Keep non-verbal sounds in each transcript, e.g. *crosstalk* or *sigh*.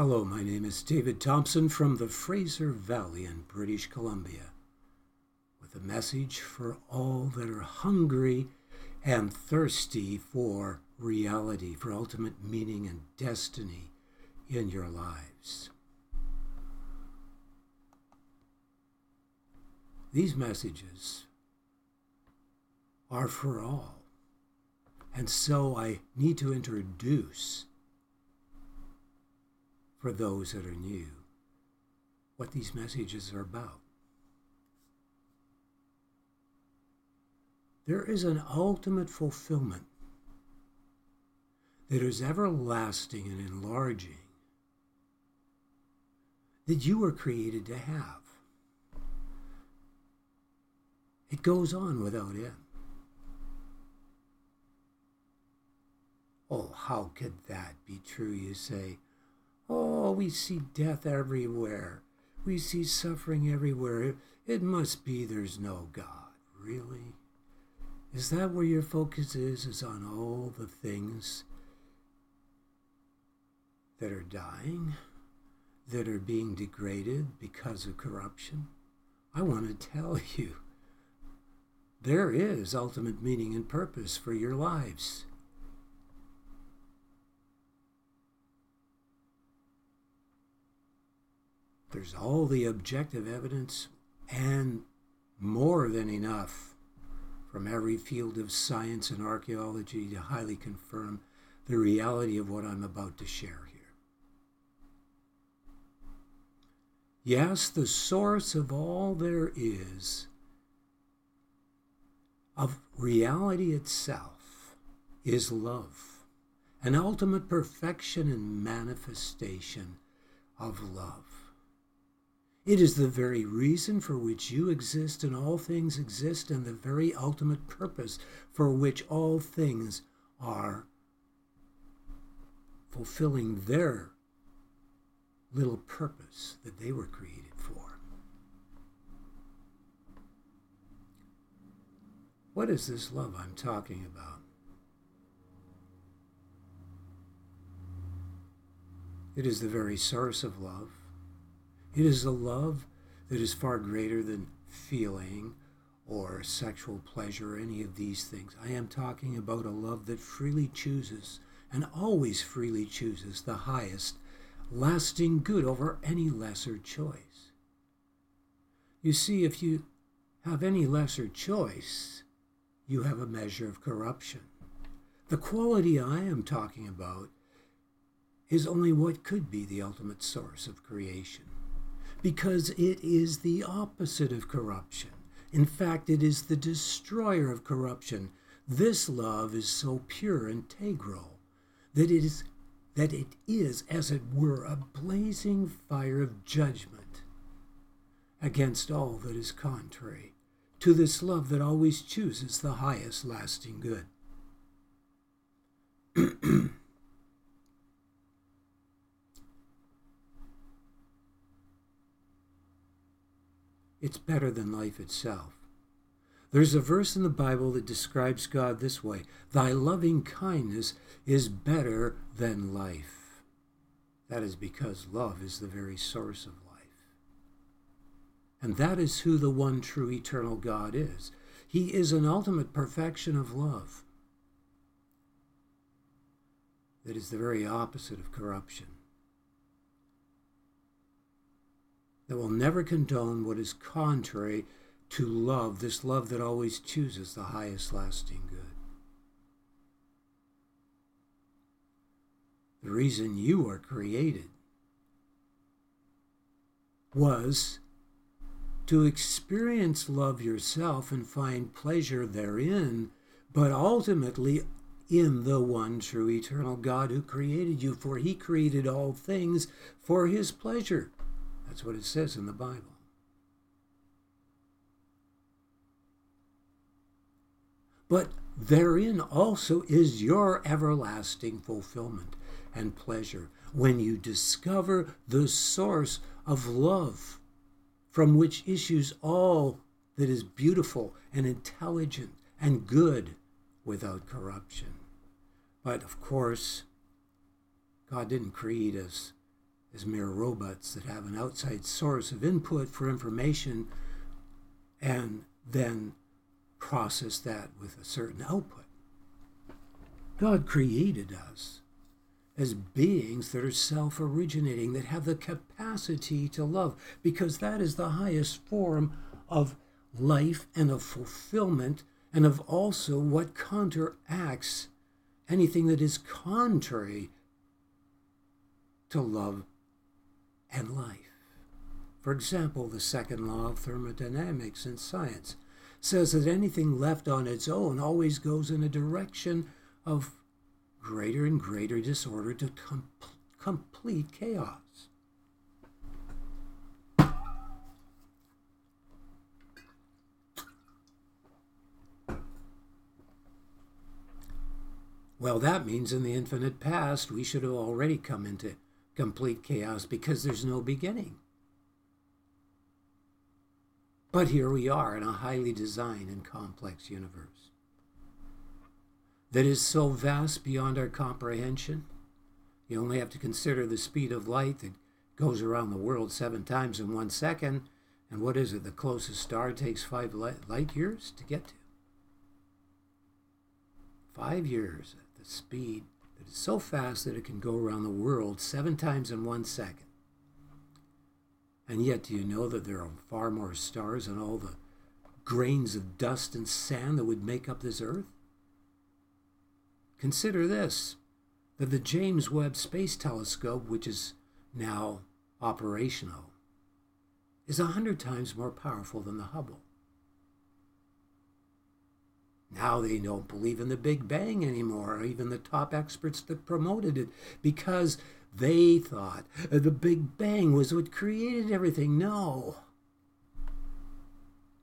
Hello, my name is David Thompson from the Fraser Valley in British Columbia with a message for all that are hungry and thirsty for reality, for ultimate meaning and destiny in your lives. These messages are for all. And so I need to introduce for those that are new what these messages are about. There is an ultimate fulfillment that is everlasting and enlarging that you were created to have. It goes on without end. Oh, how could that be true, you say? Oh, we see death everywhere. We see suffering everywhere. It must be there's no God. Really? Is that where your focus is? Is on all the things that are dying, that are being degraded because of corruption? I want to tell you there is ultimate meaning and purpose for your lives. There's all the objective evidence and more than enough from every field of science and archaeology to highly confirm the reality of what I'm about to share here. Yes, the source of all there is, of reality itself, is love, an ultimate perfection and manifestation of love. It is the very reason for which you exist and all things exist, and the very ultimate purpose for which all things are fulfilling their little purpose that they were created for. What is this love I'm talking about? It is the very source of love. It is a love that is far greater than feeling or sexual pleasure or any of these things. I am talking about a love that freely chooses and always freely chooses the highest, lasting good over any lesser choice. You see, if you have any lesser choice, you have a measure of corruption. The quality I am talking about is only what could be the ultimate source of creation because it is the opposite of corruption. In fact, it is the destroyer of corruption. This love is so pure and integral that it is that it is, as it were, a blazing fire of judgment against all that is contrary to this love that always chooses the highest lasting good. *clears throat* It's better than life itself. There's a verse in the Bible that describes God this way Thy loving kindness is better than life. That is because love is the very source of life. And that is who the one true eternal God is. He is an ultimate perfection of love that is the very opposite of corruption. That will never condone what is contrary to love, this love that always chooses the highest lasting good. The reason you were created was to experience love yourself and find pleasure therein, but ultimately in the one true eternal God who created you, for he created all things for his pleasure. That's what it says in the Bible. But therein also is your everlasting fulfillment and pleasure when you discover the source of love from which issues all that is beautiful and intelligent and good without corruption. But of course, God didn't create us as mere robots that have an outside source of input for information and then process that with a certain output. God created us as beings that are self originating, that have the capacity to love, because that is the highest form of life and of fulfillment, and of also what counteracts anything that is contrary to love and life. For example, the second law of thermodynamics in science says that anything left on its own always goes in a direction of greater and greater disorder to com- complete chaos. Well, that means in the infinite past, we should have already come into complete chaos because there's no beginning. But here we are in a highly designed and complex universe that is so vast beyond our comprehension. You only have to consider the speed of light that goes around the world seven times in one second. And what is it? The closest star takes five light years to get to. Five years at the speed so fast that it can go around the world seven times in one second. And yet, do you know that there are far more stars than all the grains of dust and sand that would make up this earth? Consider this that the James Webb Space Telescope, which is now operational, is a hundred times more powerful than the Hubble. Now they don't believe in the Big Bang anymore, even the top experts that promoted it, because they thought the Big Bang was what created everything. No.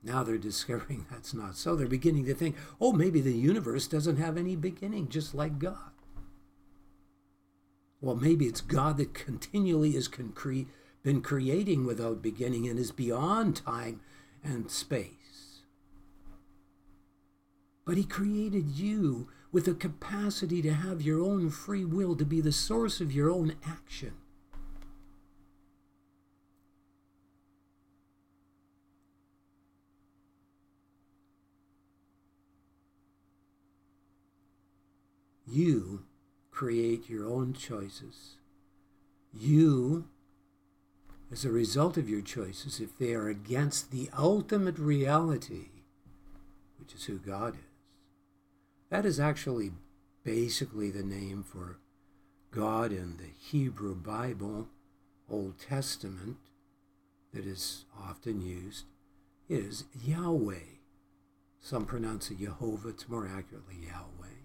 Now they're discovering *laughs* that's not so. They're beginning to think, oh, maybe the universe doesn't have any beginning, just like God. Well, maybe it's God that continually has been creating without beginning and is beyond time and space. But He created you with a capacity to have your own free will, to be the source of your own action. You create your own choices. You, as a result of your choices, if they are against the ultimate reality, which is who God is, that is actually basically the name for God in the Hebrew Bible, Old Testament, that is often used, is Yahweh. Some pronounce it Jehovah, it's more accurately Yahweh.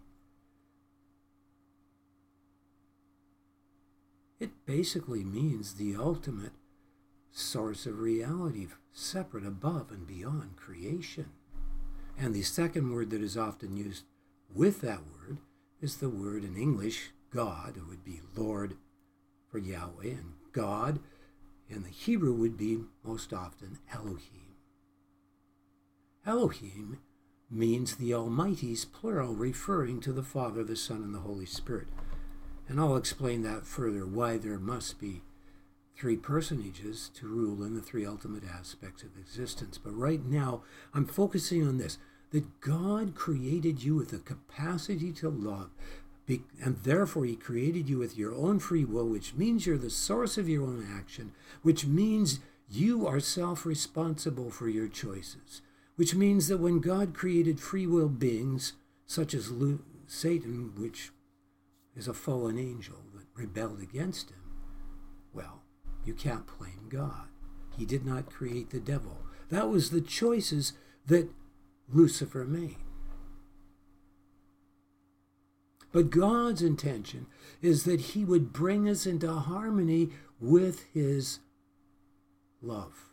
It basically means the ultimate source of reality, separate above and beyond creation. And the second word that is often used with that word is the word in English, God. It would be Lord for Yahweh, and God in the Hebrew would be most often Elohim. Elohim means the Almighty's plural, referring to the Father, the Son, and the Holy Spirit. And I'll explain that further why there must be three personages to rule in the three ultimate aspects of existence. But right now, I'm focusing on this that God created you with the capacity to love. And therefore, He created you with your own free will, which means you're the source of your own action, which means you are self responsible for your choices, which means that when God created free will beings, such as Satan, which is a fallen angel that rebelled against him, well, you can't blame God. He did not create the devil. That was the choices that Lucifer made. But God's intention is that He would bring us into harmony with His love,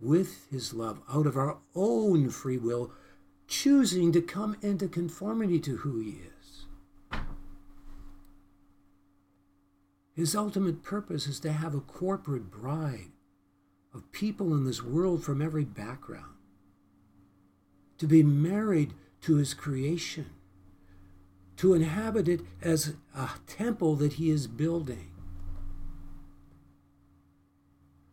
with His love, out of our own free will, choosing to come into conformity to who He is. His ultimate purpose is to have a corporate bride of people in this world from every background, to be married to his creation, to inhabit it as a temple that he is building.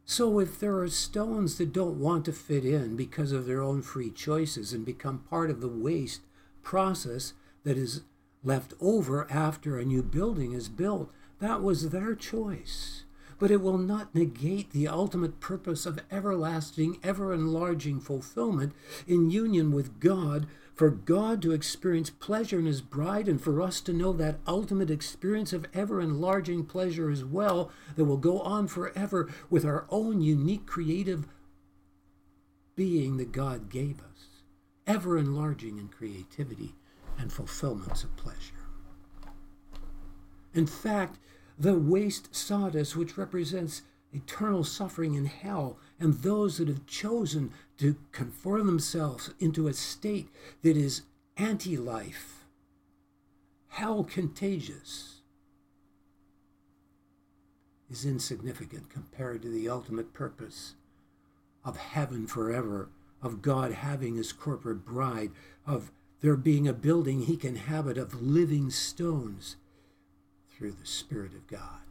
So if there are stones that don't want to fit in because of their own free choices and become part of the waste process that is left over after a new building is built, that was their choice. But it will not negate the ultimate purpose of everlasting, ever enlarging fulfillment in union with God for God to experience pleasure in his bride and for us to know that ultimate experience of ever enlarging pleasure as well that will go on forever with our own unique creative being that God gave us, ever enlarging in creativity and fulfillments of pleasure. In fact, the waste sawdust, which represents eternal suffering in hell, and those that have chosen to conform themselves into a state that is anti life, hell contagious, is insignificant compared to the ultimate purpose of heaven forever, of God having his corporate bride, of there being a building he can habit of living stones through the Spirit of God.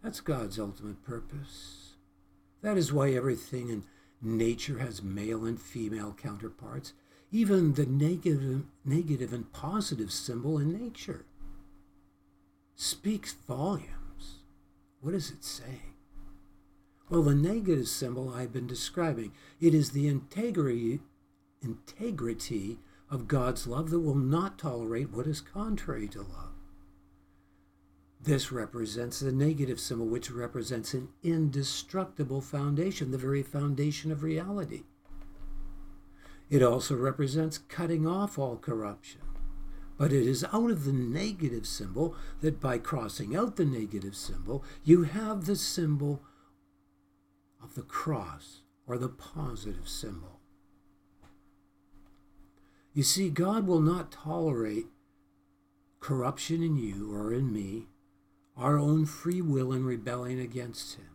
That's God's ultimate purpose. That is why everything in nature has male and female counterparts, even the negative, negative and positive symbol in nature speaks volumes. What does it say? Well, the negative symbol I've been describing, it is the integrity, integrity of God's love that will not tolerate what is contrary to love. This represents the negative symbol, which represents an indestructible foundation, the very foundation of reality. It also represents cutting off all corruption. But it is out of the negative symbol that by crossing out the negative symbol, you have the symbol of the cross or the positive symbol. You see, God will not tolerate corruption in you or in me our own free will in rebelling against him.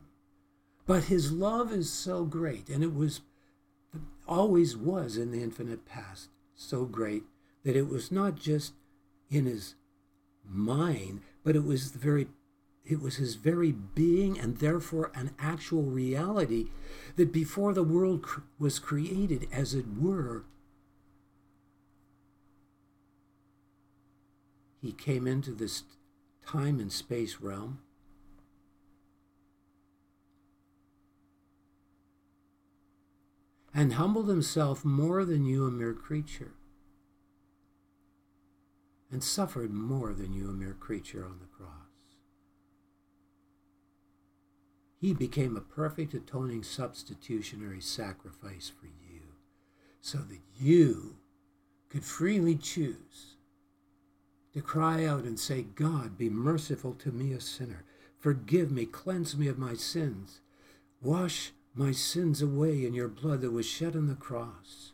But his love is so great, and it was always was in the infinite past so great that it was not just in his mind, but it was the very it was his very being and therefore an actual reality that before the world was created as it were he came into this time and space realm. And humbled himself more than you, a mere creature, and suffered more than you, a mere creature, on the cross. He became a perfect atoning substitutionary sacrifice for you, so that you could freely choose to cry out and say, God, be merciful to me, a sinner. Forgive me, cleanse me of my sins. Wash my sins away in your blood that was shed on the cross.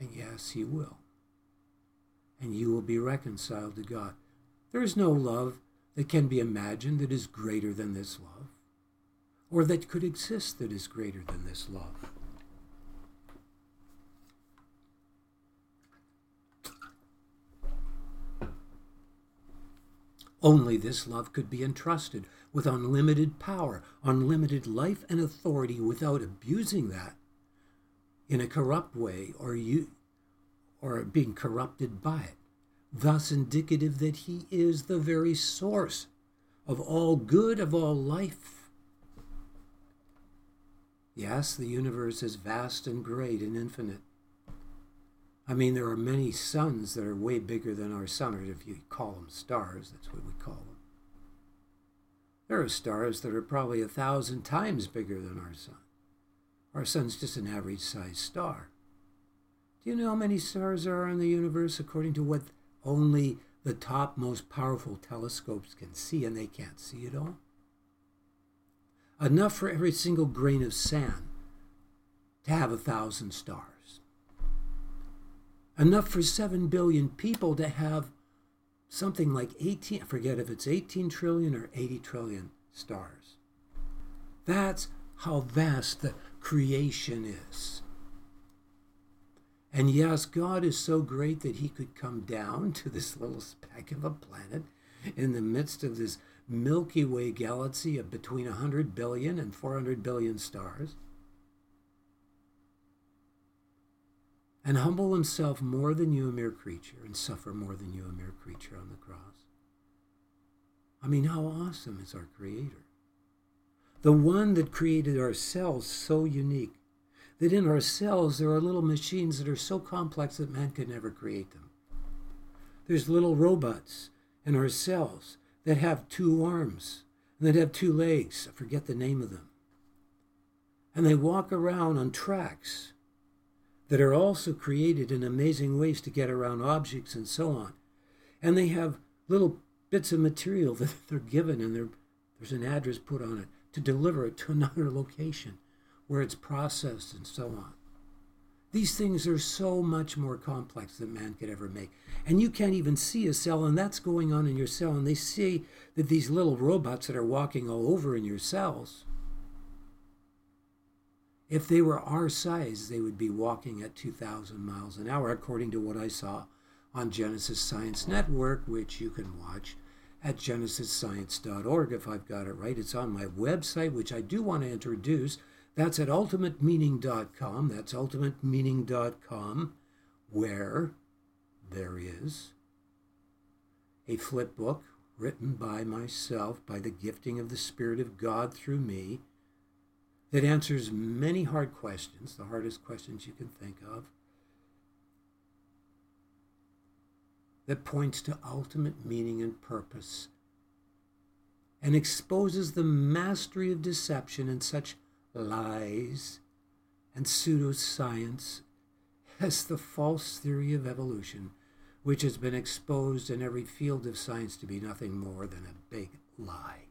And yes, He will. And you will be reconciled to God. There is no love that can be imagined that is greater than this love, or that could exist that is greater than this love. Only this love could be entrusted with unlimited power, unlimited life and authority without abusing that in a corrupt way or you or being corrupted by it. Thus indicative that he is the very source of all good, of all life. Yes, the universe is vast and great and infinite. I mean, there are many suns that are way bigger than our sun, or if you call them stars, that's what we call them. There are stars that are probably a thousand times bigger than our sun. Our sun's just an average sized star. Do you know how many stars there are in the universe according to what only the top most powerful telescopes can see, and they can't see it all? Enough for every single grain of sand to have a thousand stars enough for 7 billion people to have something like 18, I forget if it's 18 trillion or 80 trillion stars. That's how vast the creation is. And yes, God is so great that he could come down to this little speck of a planet in the midst of this Milky Way galaxy of between 100 billion and 400 billion stars, and humble himself more than you, a mere creature, and suffer more than you, a mere creature, on the cross. I mean, how awesome is our Creator? The one that created our cells so unique that in our cells there are little machines that are so complex that man could never create them. There's little robots in our cells that have two arms and that have two legs. I forget the name of them. And they walk around on tracks that are also created in amazing ways to get around objects and so on. And they have little bits of material *laughs* that they're given and there's an address put on it to deliver it to *laughs* another location where it's processed and so on. These things are so much more complex than man could ever make. And you can't even see a cell, and that's going on in your cell. And they see that these little robots that are walking all over in your cells, if they were our size, they would be walking at 2,000 miles an hour, according to what I saw on Genesis Science Network, which you can watch at genesisscience.org if I've got it right. It's on my website, which I do want to introduce that's at ultimatemeaning.com. That's ultimatemeaning.com, where there is a flip book written by myself, by the gifting of the Spirit of God through me, that answers many hard questions, the hardest questions you can think of, that points to ultimate meaning and purpose, and exposes the mastery of deception in such lies, and pseudoscience as the false theory of evolution, which has been exposed in every field of science to be nothing more than a big lie.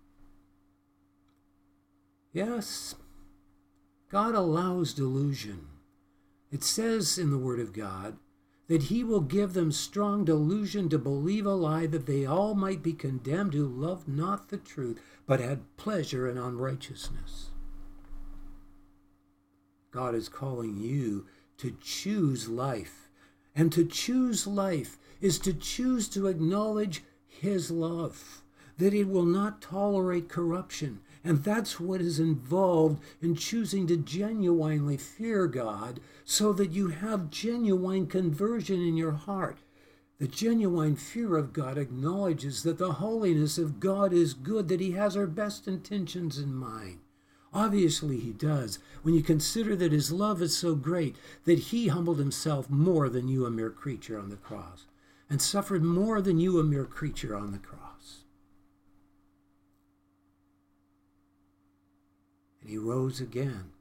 Yes, God allows delusion. It says in the Word of God that He will give them strong delusion to believe a lie that they all might be condemned who loved not the truth, but had pleasure in unrighteousness. God is calling you to choose life. And to choose life is to choose to acknowledge His love, that it will not tolerate corruption. And that's what is involved in choosing to genuinely fear God so that you have genuine conversion in your heart. The genuine fear of God acknowledges that the holiness of God is good, that He has our best intentions in mind. Obviously, he does, when you consider that his love is so great that he humbled himself more than you, a mere creature, on the cross, and suffered more than you, a mere creature, on the cross. And he rose again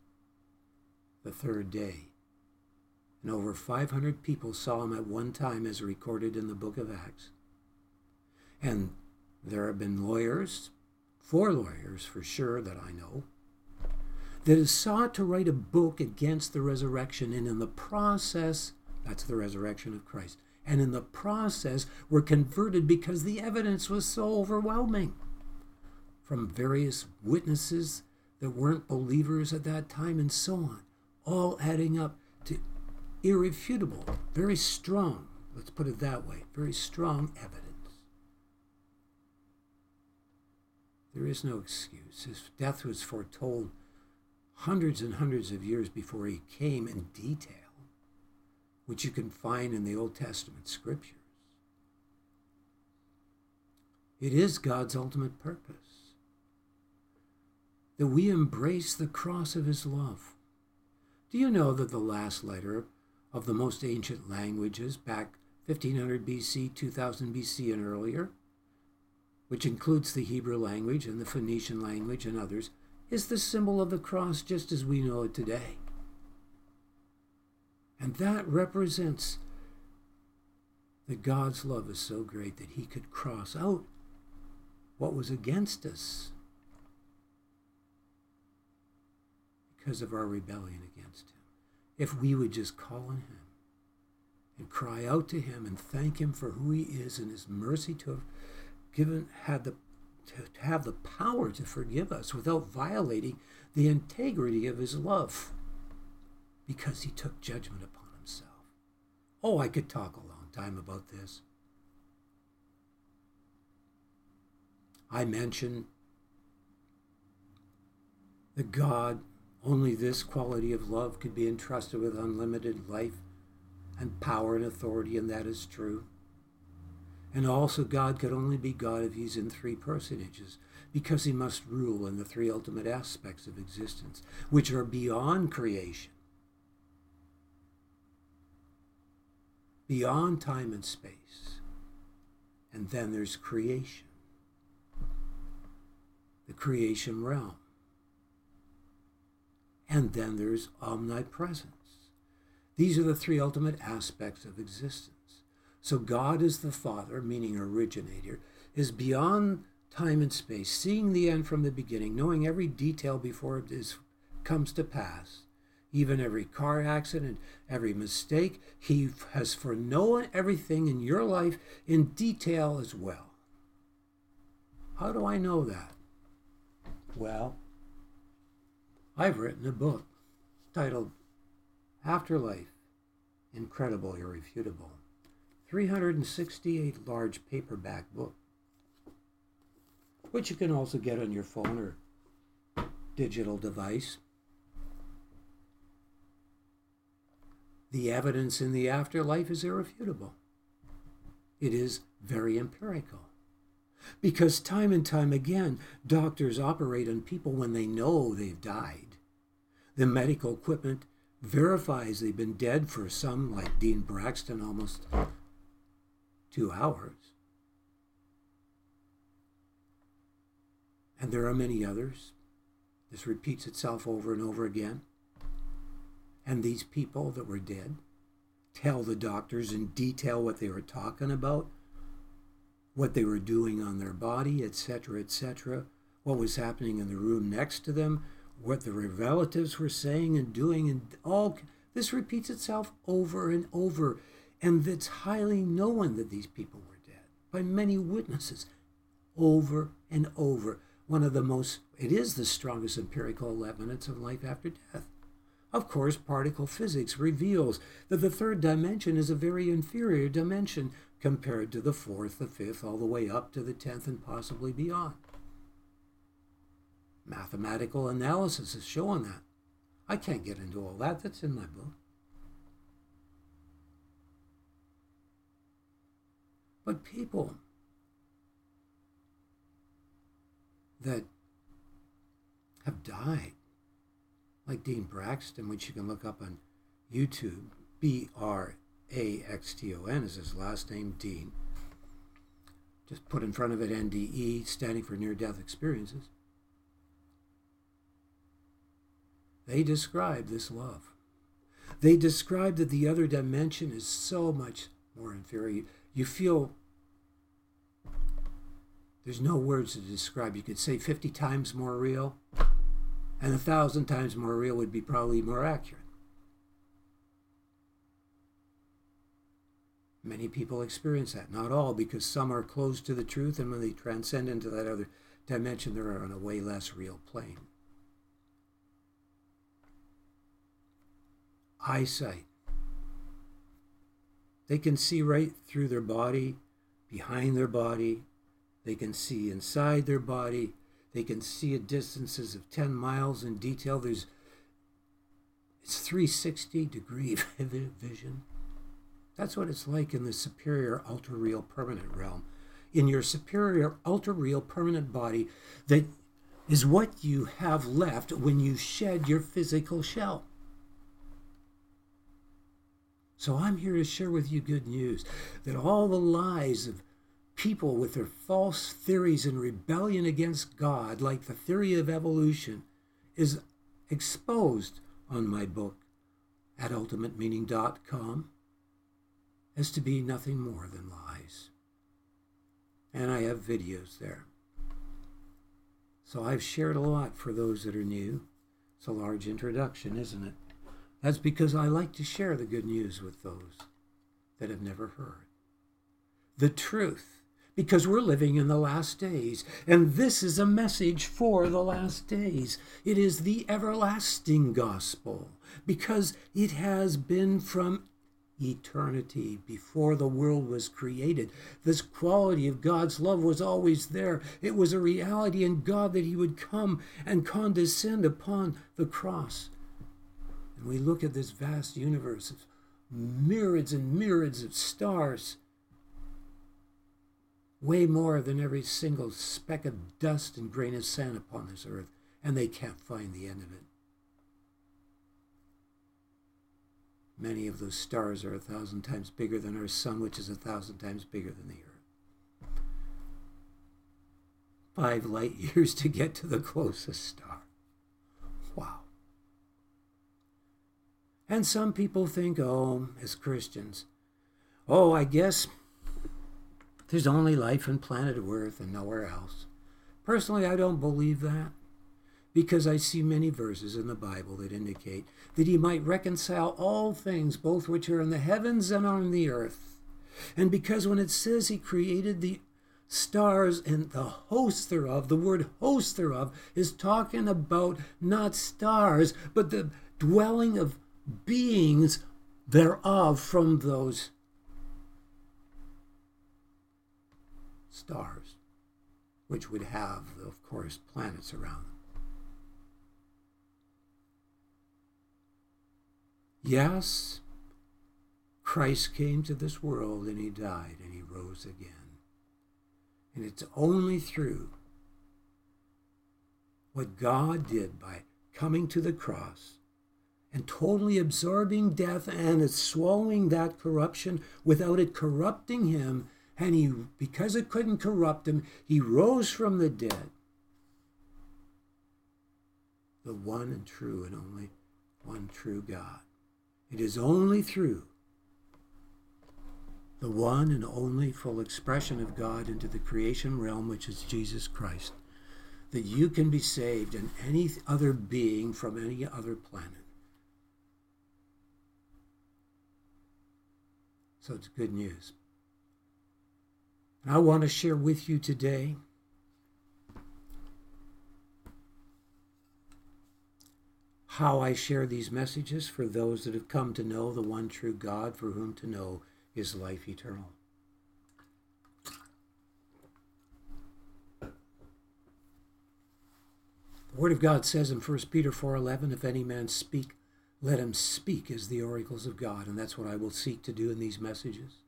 the third day. And over 500 people saw him at one time, as recorded in the book of Acts. And there have been lawyers, four lawyers for sure that I know, that has sought to write a book against the resurrection, and in the process, that's the resurrection of Christ, and in the process were converted because the evidence was so overwhelming from various witnesses that weren't believers at that time and so on, all adding up to irrefutable, very strong, let's put it that way, very strong evidence. There is no excuse. His death was foretold hundreds and hundreds of years before he came in detail, which you can find in the Old Testament scriptures. It is God's ultimate purpose that we embrace the cross of his love. Do you know that the last letter of the most ancient languages, back 1500 BC, 2000 BC, and earlier, which includes the Hebrew language and the Phoenician language and others, is the symbol of the cross just as we know it today. And that represents that God's love is so great that he could cross out what was against us because of our rebellion against him. If we would just call on him and cry out to him and thank him for who he is and his mercy to have given had the to, have the power to forgive us without violating the integrity of his love because he took judgment upon himself. Oh, I could talk a long time about this. I mentioned the God, only this quality of love could be entrusted with unlimited life and power and authority, and that is true. And also, God could only be God if He's in three personages, because He must rule in the three ultimate aspects of existence, which are beyond creation, beyond time and space. And then there's creation, the creation realm. And then there's omnipresence. These are the three ultimate aspects of existence. So God is the Father, meaning originator, is beyond time and space, seeing the end from the beginning, knowing every detail before it is, comes to pass, even every car accident, every mistake. He has foreknown everything in your life in detail as well. How do I know that? Well, I've written a book titled Afterlife Incredible, Irrefutable. 368 large paperback book, which you can also get on your phone or digital device. The evidence in the afterlife is irrefutable. It is very empirical. Because time and time again, doctors operate on people when they know they've died. The medical equipment verifies they've been dead for some, like Dean Braxton, almost two hours. And there are many others. This repeats itself over and over again. And these people that were dead tell the doctors in detail what they were talking about, what they were doing on their body, etc., etc., what was happening in the room next to them, what the relatives were saying and doing, and all this repeats itself over and over. And it's highly known that these people were dead by many witnesses over and over. One of the most, it is the strongest empirical evidence of life after death. Of course, particle physics reveals that the third dimension is a very inferior dimension compared to the fourth, the fifth, all the way up to the tenth, and possibly beyond. Mathematical analysis is showing that. I can't get into all that, that's in my book. But people that have died, like Dean Braxton, which you can look up on YouTube, B R A X T O N is his last name, Dean. Just put in front of it NDE, standing for near death experiences. They describe this love. They describe that the other dimension is so much more inferior you feel there's no words to describe. You could say 50 times more real, and a thousand times more real would be probably more accurate. Many people experience that, not all, because some are closed to the truth, and when they transcend into that other dimension, they're on a way less real plane. Eyesight. They can see right through their body, behind their body. They can see inside their body. They can see at distances of 10 miles in detail. There's it's 360 degree *laughs* vision. That's what it's like in the superior ultra real permanent realm. In your superior ultra real permanent body, that is what you have left when you shed your physical shell. So I'm here to share with you good news that all the lies of people with their false theories and rebellion against God, like the theory of evolution, is exposed on my book at ultimatemeaning.com as to be nothing more than lies. And I have videos there. So I've shared a lot for those that are new. It's a large introduction, isn't it? That's because I like to share the good news with those that have never heard. The truth, because we're living in the last days, and this is a message for the last days. It is the everlasting gospel, because it has been from eternity, before the world was created. This quality of God's love was always there. It was a reality in God that He would come and condescend upon the cross. And we look at this vast universe of myriads and myriads of stars, way more than every single speck of dust and grain of sand upon this earth, and they can't find the end of it. Many of those stars are a thousand times bigger than our sun, which is a thousand times bigger than the earth. Five light years to get to the closest star. Wow. And some people think, oh, as Christians, oh, I guess there's only life on planet Earth and nowhere else. Personally, I don't believe that because I see many verses in the Bible that indicate that he might reconcile all things, both which are in the heavens and on the earth. And because when it says he created the stars and the host thereof, the word host thereof is talking about not stars, but the dwelling of beings thereof from those stars, which would have, of course, planets around them. Yes, Christ came to this world and he died and he rose again. And it's only through what God did by coming to the cross and totally absorbing death and swallowing that corruption without it corrupting him. And he, because it couldn't corrupt him, he rose from the dead. The one and true and only one true God. It is only through the one and only full expression of God into the creation realm, which is Jesus Christ, that you can be saved and any other being from any other planet. So it's good news. I want to share with you today how I share these messages for those that have come to know the one true God, for whom to know is life eternal. The Word of God says in 1 Peter 4:11, "If any man speak, let him speak as the oracles of God." And that's what I will seek to do in these messages.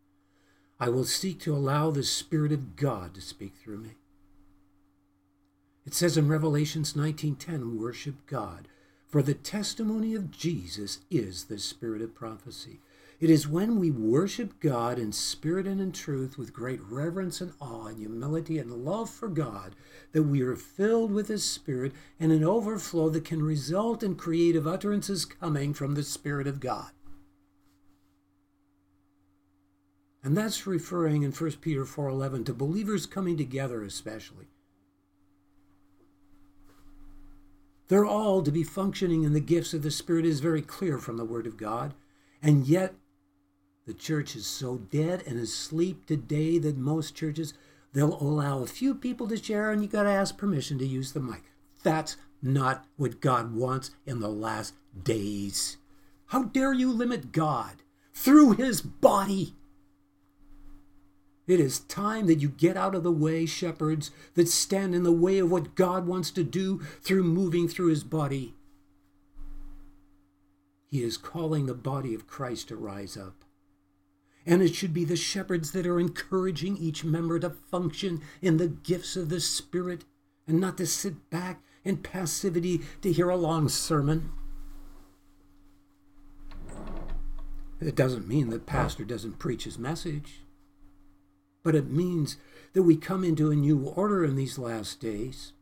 I will seek to allow the Spirit of God to speak through me. It says in Revelations 19:10, "Worship God." For the testimony of Jesus is the spirit of prophecy. It is when we worship God in spirit and in truth with great reverence and awe and humility and love for God that we are filled with His Spirit and an overflow that can result in creative utterances coming from the Spirit of God. And that's referring in 1 Peter 4:11 to believers coming together especially They're all to be functioning in the gifts of the Spirit is very clear from the Word of God. And yet, the church is so dead and asleep today that most churches, they'll allow a few people to share and you got to ask permission to use the mic. That's not what God wants in the last days. How dare you limit God through his body? It is time that you get out of the way, shepherds, that stand in the way of what God wants to do through moving through his body. He is calling the body of Christ to rise up. And it should be the shepherds that are encouraging each member to function in the gifts of the Spirit and not to sit back in passivity to hear a long sermon. It doesn't mean that pastor doesn't preach his message but it means that we come into a new order in these last days.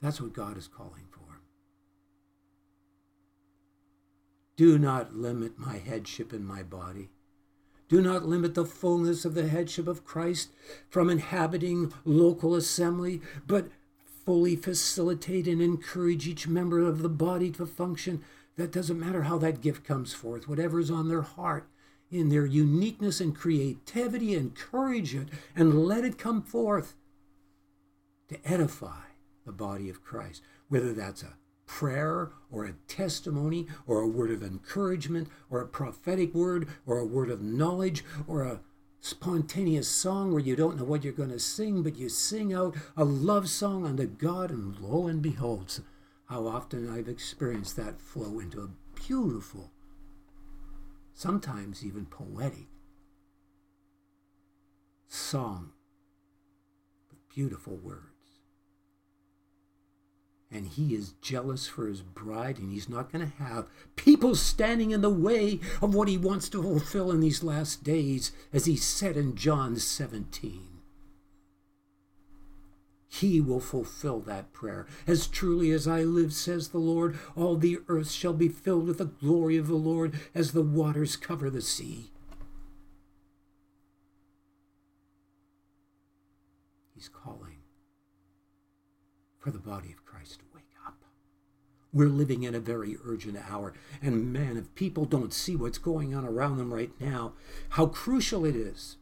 That's what God is calling for. Do not limit my headship in my body. Do not limit the fullness of the headship of Christ from inhabiting local assembly, but fully facilitate and encourage each member of the body to function. That doesn't matter how that gift comes forth, whatever is on their heart in their uniqueness and creativity, encourage it, and let it come forth to edify the body of Christ, whether that's a prayer or a testimony or a word of encouragement or a prophetic word or a word of knowledge or a spontaneous song where you don't know what you're going to sing, but you sing out a love song unto God, and lo and behold, how often I've experienced that flow into a beautiful, sometimes even poetic song with beautiful words and he is jealous for his bride, and he's not going to have people standing in the way of what he wants to fulfill in these last days, as he said in John 17. He will fulfill that prayer. As truly as I live, says the Lord, all the earth shall be filled with the glory of the Lord as the waters cover the sea. He's calling for the body of Christ to wake up. We're living in a very urgent hour. And man, if people don't see what's going on around them right now, how crucial it is,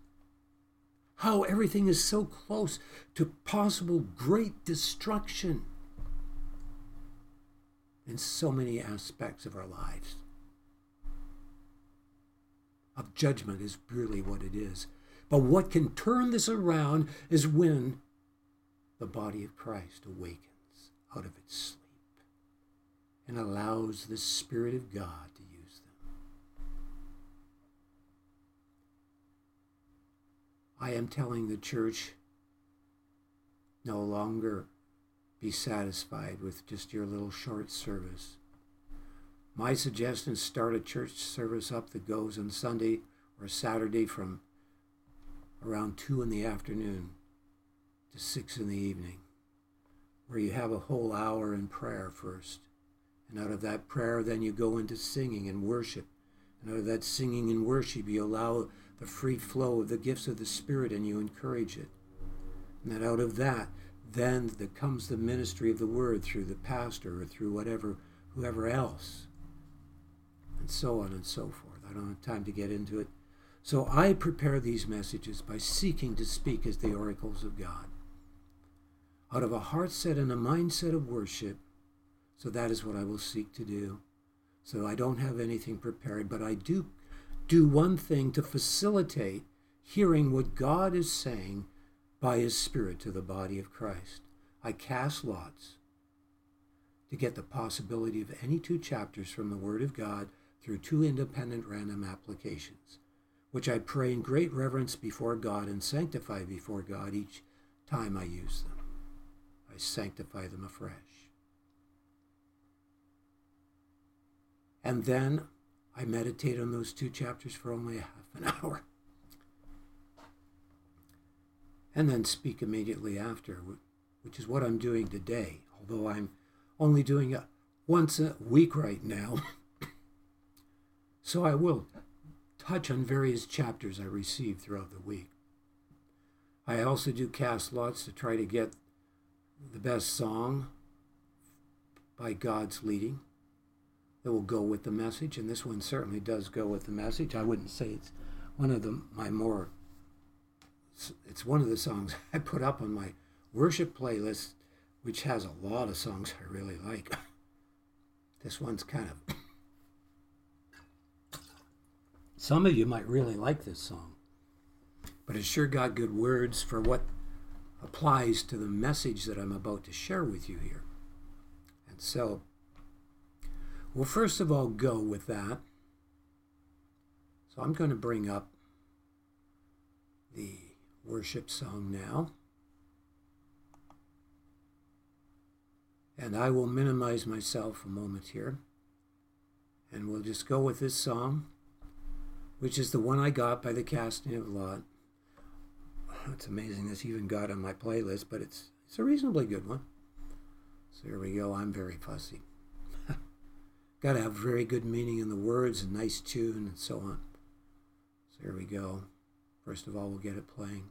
how everything is so close to possible great destruction in so many aspects of our lives. Of judgment is really what it is. But what can turn this around is when the body of Christ awakens out of its sleep and allows the Spirit of God to use them. I am telling the church no longer be satisfied with just your little short service. My suggestion is start a church service up that goes on Sunday or Saturday from around 2 in the afternoon to six in the evening, where you have a whole hour in prayer first. And out of that prayer, then you go into singing and worship. And out of that singing and worship, you allow the free flow of the gifts of the Spirit and you encourage it. And that out of that, then there comes the ministry of the word through the pastor or through whatever, whoever else. And so on and so forth. I don't have time to get into it. So I prepare these messages by seeking to speak as the oracles of God out of a heart set and a mindset of worship. So that is what I will seek to do. So I don't have anything prepared, but I do do one thing to facilitate hearing what God is saying by his Spirit to the body of Christ. I cast lots to get the possibility of any two chapters from the Word of God through two independent random applications, which I pray in great reverence before God and sanctify before God each time I use them. I sanctify them afresh. And then I meditate on those two chapters for only half an hour. And then speak immediately after, which is what I'm doing today, although I'm only doing it once a week right now. *coughs* so I will touch on various chapters I receive throughout the week. I also do cast lots to try to get the best song by God's leading that will go with the message, and this one certainly does go with the message. I wouldn't say it's one of the my more it's one of the songs *laughs* I put up on my worship playlist, which has a lot of songs I really like. *laughs* this one's kind of *coughs* some of you might really like this song, but it's sure got good words for what applies to the message that I'm about to share with you here. And so, we'll first of all go with that. So I'm going to bring up the worship song now. And I will minimize myself a moment here. And we'll just go with this song, which is the one I got by the casting of Lot. It's amazing this even got on my playlist, but it's it's a reasonably good one. So here we go. I'm very fussy. Got to have very good meaning in the words and nice tune and so on. So here we go. First of all, we'll get it playing.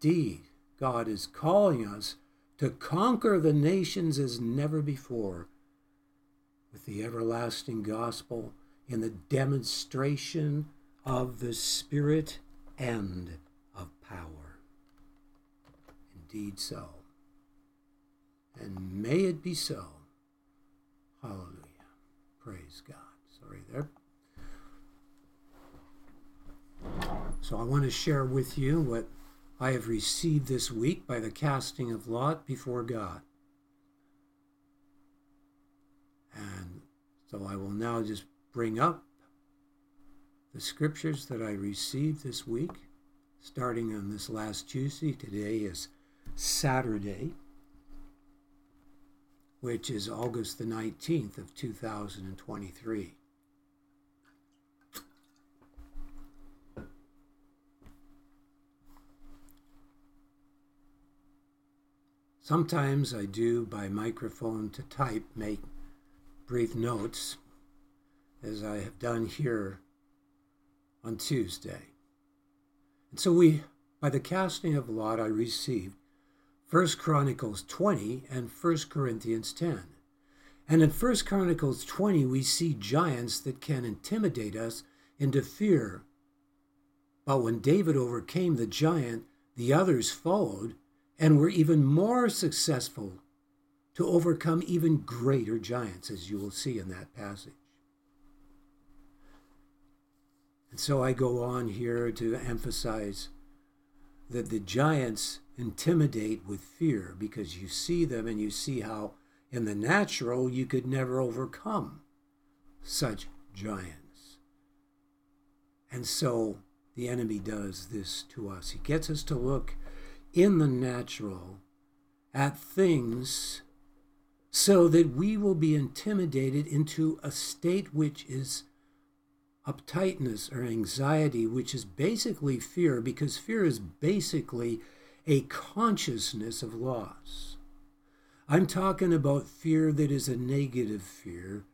Indeed, God is calling us to conquer the nations as never before with the everlasting gospel in the demonstration of the Spirit and of power. Indeed, so. And may it be so. Hallelujah. Praise God. Sorry there. So I want to share with you what I have received this week by the casting of lot before God. And so I will now just bring up the scriptures that I received this week, starting on this last Tuesday. Today is Saturday, which is August the 19th of 2023. Sometimes I do by microphone to type make brief notes, as I have done here on Tuesday. And so we, by the casting of lot, I received 1 Chronicles 20 and 1 Corinthians 10. And in 1 Chronicles 20, we see giants that can intimidate us into fear. But when David overcame the giant, the others followed and were even more successful to overcome even greater giants, as you will see in that passage. And so I go on here to emphasize that the giants intimidate with fear because you see them and you see how in the natural you could never overcome such giants. And so the enemy does this to us. He gets us to look in the natural at things so that we will be intimidated into a state which is uptightness or anxiety, which is basically fear, because fear is basically a consciousness of loss. I'm talking about fear that is a negative fear,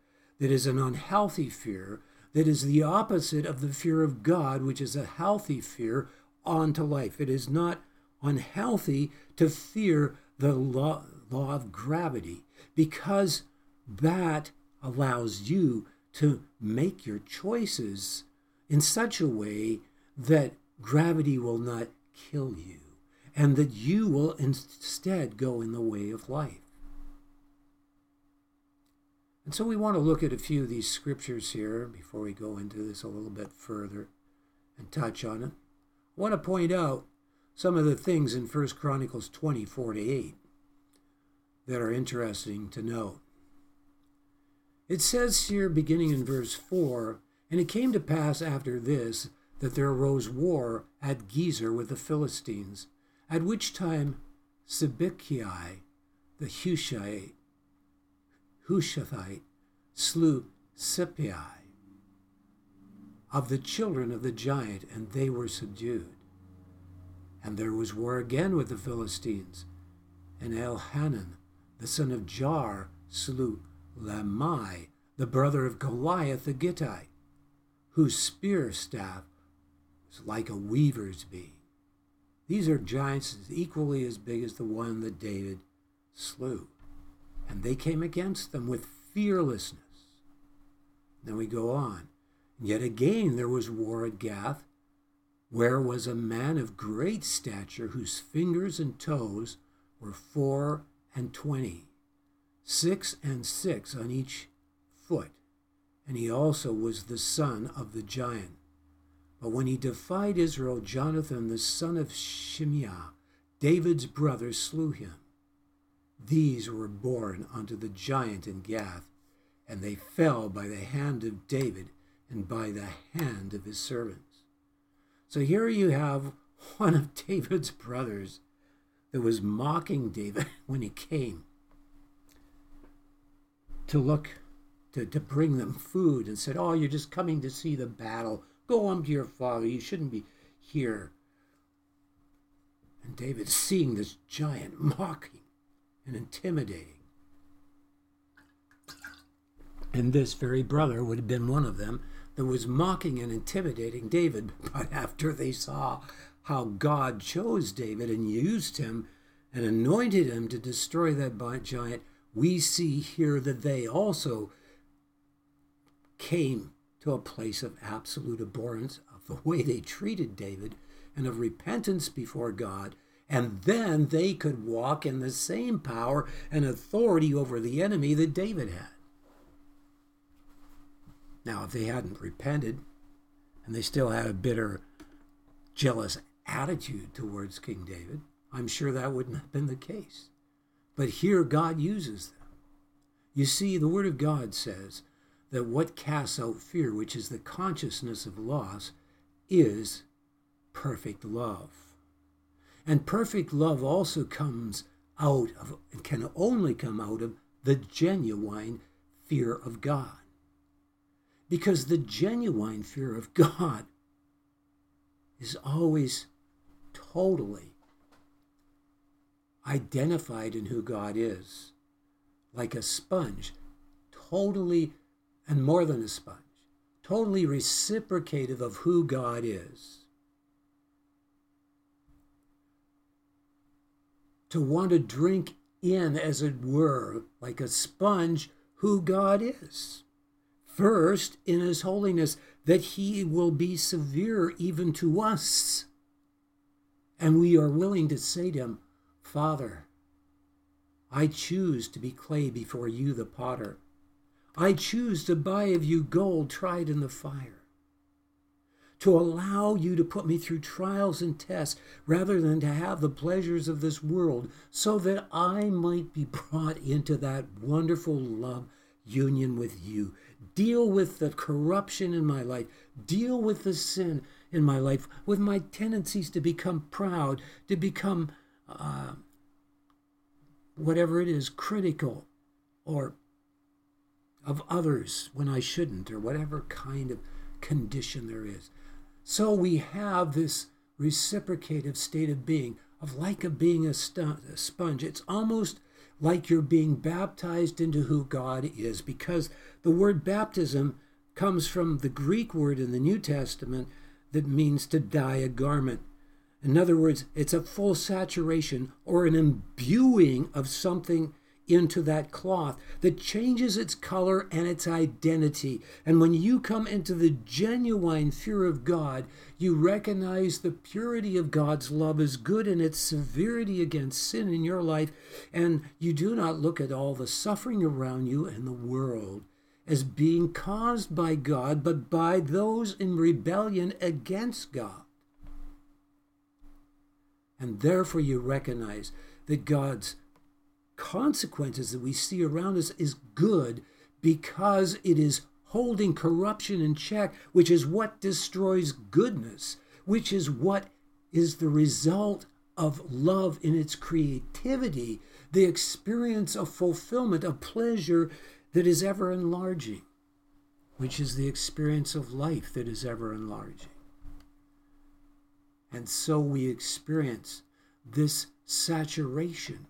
that is an unhealthy fear, that is the opposite of the fear of God, which is a healthy fear onto life. It is not unhealthy to fear the law, law of gravity because that allows you to make your choices in such a way that gravity will not kill you and that you will instead go in the way of life. And so we want to look at a few of these scriptures here before we go into this a little bit further and touch on it. I want to point out some of the things in 1 Chronicles 24 to 8 that are interesting to note. It says here, beginning in verse 4 And it came to pass after this that there arose war at Gezer with the Philistines, at which time Sibbechai the Hushathite, Hushathite slew Sippai of the children of the giant, and they were subdued. And there was war again with the Philistines. And Elhanan, the son of Jair, slew Lamai, the brother of Goliath the Gittite, whose spear staff was like a weaver's beam. These are giants equally as big as the one that David slew. And they came against them with fearlessness. Then we go on. Yet again there was war at Gath, where was a man of great stature whose fingers and toes were four and twenty, six and six on each foot, and he also was the son of the giant. But when he defied Israel, Jonathan, the son of Shimeah, David's brother, slew him. These were born unto the giant in Gath, and they fell by the hand of David and by the hand of his servants. So here you have *laughs* one of David's brothers that was mocking David *laughs* when he came to look to, to bring them food and said, Oh, you're just coming to see the battle. Go home to your father. You shouldn't be here. And David, seeing this giant *laughs* mocking and intimidating, and this very brother would have been one of them that was mocking and intimidating David. *laughs* But after they saw how God chose David and used him and anointed him to destroy that giant, we see here that they also came to a place of absolute abhorrence of the way they treated David and of repentance before God. And then they could walk in the same power and authority over the enemy that David had. Now, if they hadn't repented and they still had a bitter, jealous attitude towards King David, I'm sure that wouldn't have been the case. But here God uses them. You see, the Word of God says that what casts out fear, which is the consciousness of loss, is perfect love. And perfect love also comes out of, and can only come out of, the genuine fear of God. Because the genuine fear of God is always totally identified in who God is, like a sponge, totally, and more than a sponge, totally reciprocative of who God is. To want to drink in, as it were, like a sponge, who God is. First, in His holiness, that He will be severe even to us. And we are willing to say to Him, Father, I choose to be clay before you, the potter. I choose to buy of you gold tried in the fire. To allow you to put me through trials and tests rather than to have the pleasures of this world, so that I might be *laughs* brought into that wonderful love union with you. Deal with the corruption in my life, deal with the sin in my life, with my tendencies to become proud, to become uh, whatever it is, critical or of others when I shouldn't, or whatever kind of condition there is. So we have this reciprocative state of being, of like a being a, a sponge. It's almost like you're being baptized into who God is, because the word baptism comes from the Greek word in the New Testament that means to dye a garment. In other words, it's a full saturation or an imbuing of something into that cloth that changes its color and its identity. And when you come into the genuine fear of God, you recognize the purity of God's love is good and its severity against sin in your life. And you do not look at all the suffering around you and the world as being caused by God, but by those in rebellion against God. And therefore, you recognize that God's consequences that we see around us is good because it is holding corruption in check, which is what destroys goodness, which is what is the result of love in its creativity, the experience of fulfillment, of pleasure that is ever enlarging, which is the experience of life that is ever enlarging. And so we experience this saturation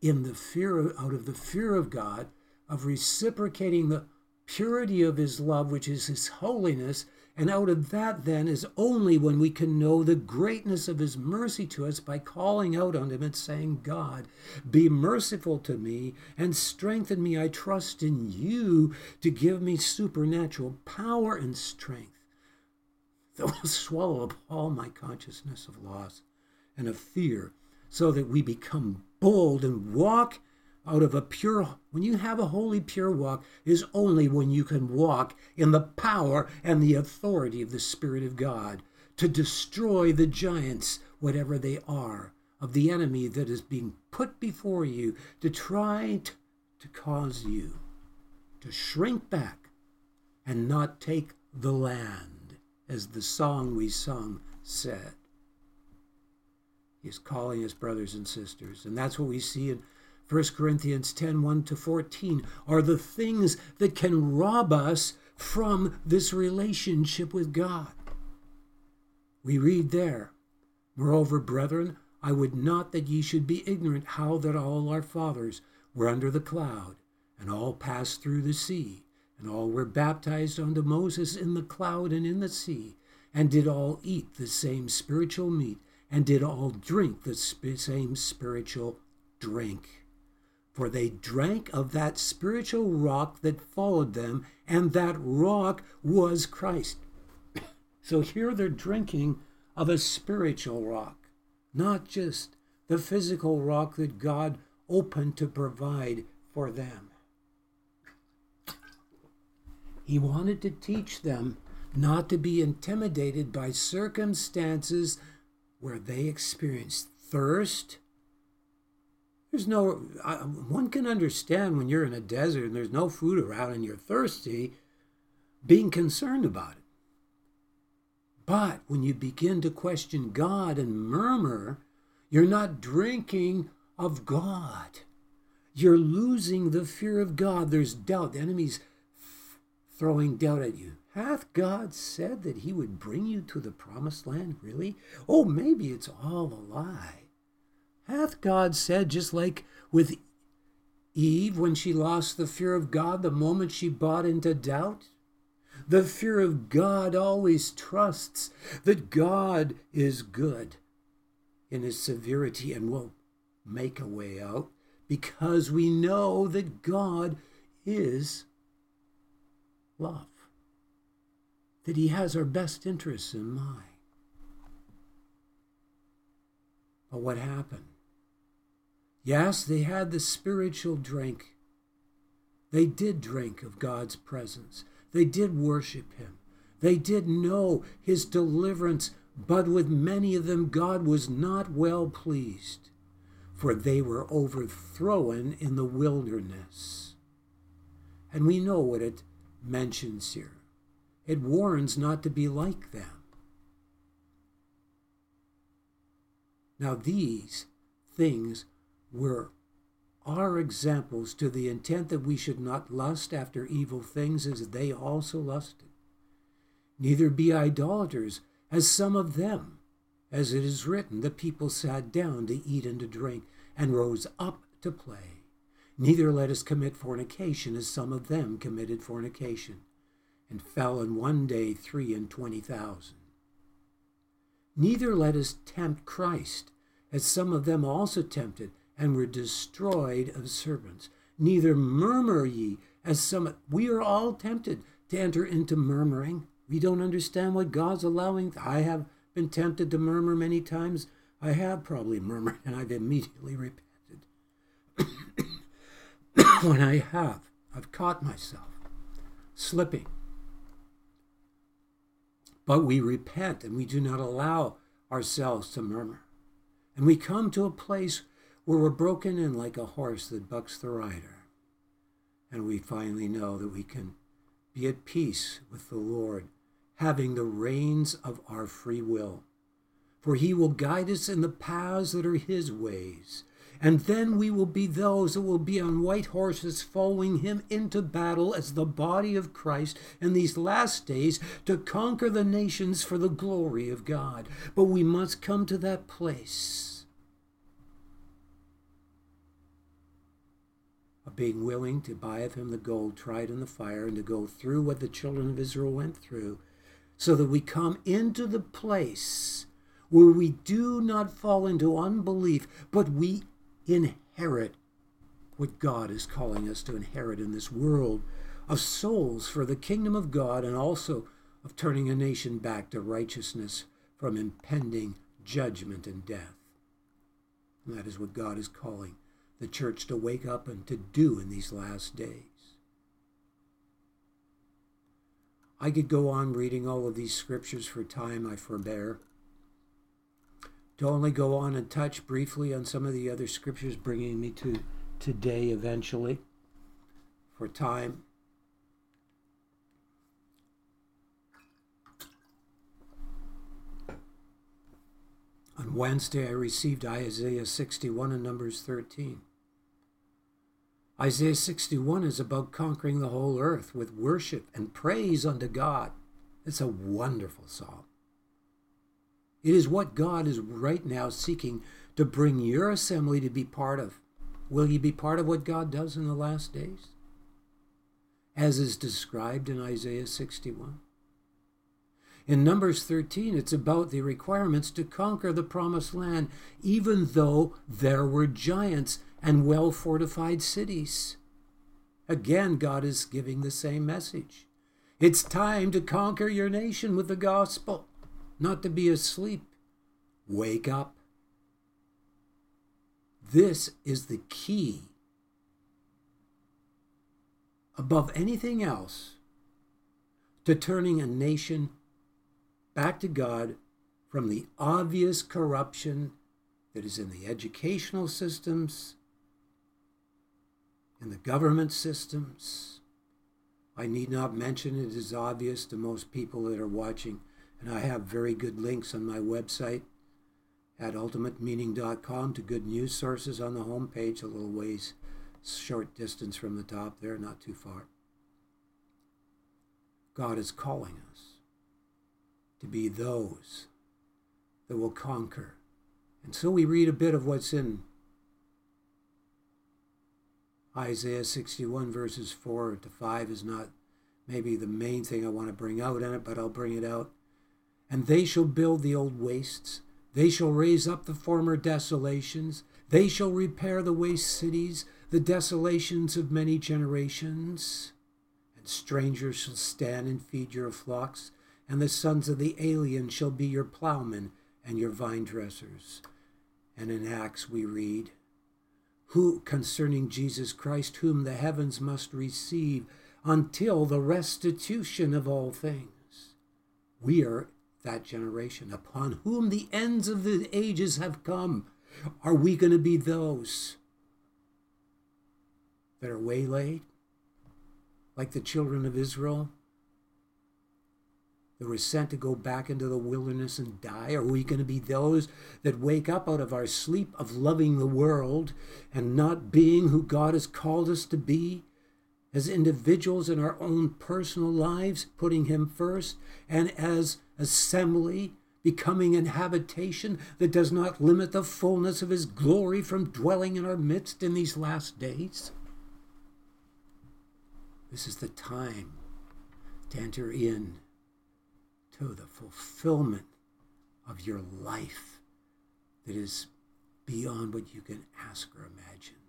in the fear out of the fear of God of reciprocating the purity of his love which is his holiness and out of that then is only when we can know the greatness of his mercy to us by calling out on him and saying god be merciful to me and strengthen me. I trust in you to give me supernatural power and strength that will *laughs* swallow up all my consciousness of loss and of fear, so that we become bold and walk out of a pure when you have a holy pure walk is only when you can walk in the power and the authority of the spirit of god to destroy the giants whatever they are of the enemy that is being put before you to try to, to cause you to shrink back and not take the land as the song we sung said He's calling his brothers and sisters. And that's what we see in 1 Corinthians 10 1 to 14 are the things that can rob us from this relationship with God. We read there, Moreover, brethren, I would not that ye should be ignorant how that all our fathers were under the cloud, and all passed through the sea, and all were baptized unto Moses in the cloud and in the sea, and did all eat the same spiritual meat and did all drink the same spiritual drink. For they drank of that spiritual rock that followed them, and that rock was Christ. *coughs* so here they're drinking of a spiritual rock, not just the physical rock that God opened to provide for them. He wanted to teach them not to be intimidated by circumstances where they experience thirst. There's no, I, one can understand when you're in a desert and there's no food around and you're thirsty, being concerned about it. But when you begin to question God and murmur, you're not drinking of God. You're losing the fear of God. There's doubt. The enemy's throwing doubt at you. Hath God said that he would bring you to the promised land? Really? Oh, maybe it's all a lie. Hath God said, just like with Eve when she lost the fear of God the moment she bought into doubt? The fear of God always trusts that God is good in his severity and will make a way out because we know that God is love that He has our best interests in mind. But what happened? Yes, they had the spiritual drink. They did drink of God's presence. They did worship Him. They did know His deliverance, but with many of them, God was not well pleased, for they were overthrown in the wilderness. And we know what it mentions here. It warns not to be like them. Now, these things were our examples to the intent that we should not lust after evil things as they also lusted. Neither be idolaters as some of them. As it is written, the people sat down to eat and to drink, and rose up to play. Neither let us commit fornication as some of them committed fornication and fell in one day three and twenty thousand. Neither let us tempt Christ, as some of them also tempted, and were destroyed of serpents. Neither murmur ye, as some. We are all tempted to enter into murmuring. We don't understand what God's allowing. I have been tempted to murmur many times. I have probably murmured, and I've immediately repented. *coughs* when I have, I've caught myself slipping but we repent and we do not allow ourselves to murmur. And we come to a place where we're broken in like a horse that bucks the rider. And we finally know that we can be at peace with the Lord, having the reins of our free will. For he will guide us in the paths that are his ways. And then we will be those that will be on white horses following him into battle as the body of Christ in these last days to conquer the nations for the glory of God. But we must come to that place of being willing to buy of him the gold tried in the fire and to go through what the children of Israel went through so that we come into the place where we do not fall into unbelief, but we inherit what God is calling us to inherit in this world of souls for the kingdom of God and also of turning a nation back to righteousness from impending judgment and death. And that is what God is calling the church to wake up and to do in these last days. I could go on reading all of these scriptures for time, I forbear. To only go on and touch briefly on some of the other scriptures, bringing me to today eventually for time. On Wednesday, I received Isaiah 61 and Numbers 13. Isaiah 61 is about conquering the whole earth with worship and praise unto God. It's a wonderful psalm. It is what God is right now seeking to bring your assembly to be part of. Will you be part of what God does in the last days? As is described in Isaiah 61. In Numbers 13, it's about the requirements to conquer the promised land, even though there were giants and well fortified cities. Again, God is giving the same message. It's time to conquer your nation with the gospel, not to be asleep. Wake up. This is the key. Above anything else, to turning a nation back to God from the obvious corruption that is in the educational systems, in the government systems. I need not mention it is obvious to most people that are watching, and I have very good links on my website at ultimatemeaning.com to good news sources on the homepage, a little ways, short distance from the top there, not too far. God is calling us to be those that will conquer. And so we read a bit of what's in Isaiah 61, verses 4 to 5 is not maybe the main thing I want to bring out in it, but I'll bring it out. And they shall build the old wastes, they shall raise up the former desolations, they shall repair the waste cities, the desolations of many generations. And strangers shall stand and feed your flocks, and the sons of the alien shall be your plowmen and your vine dressers. And in Acts we read, who concerning Jesus Christ, whom the heavens must receive until the restitution of all things. We are that generation upon whom the ends of the ages have come. Are we going to be those that are waylaid, like the children of Israel? that were sent to go back into the wilderness and die? Are we going to be those that wake up out of our sleep of loving the world and not being who God has called us to be as individuals in our own personal lives, putting Him first, and as assembly, becoming an habitation that does not limit the fullness of His glory from dwelling in our midst in these last days? This is the time to enter in to the fulfillment of your life that is beyond what you can ask or imagine.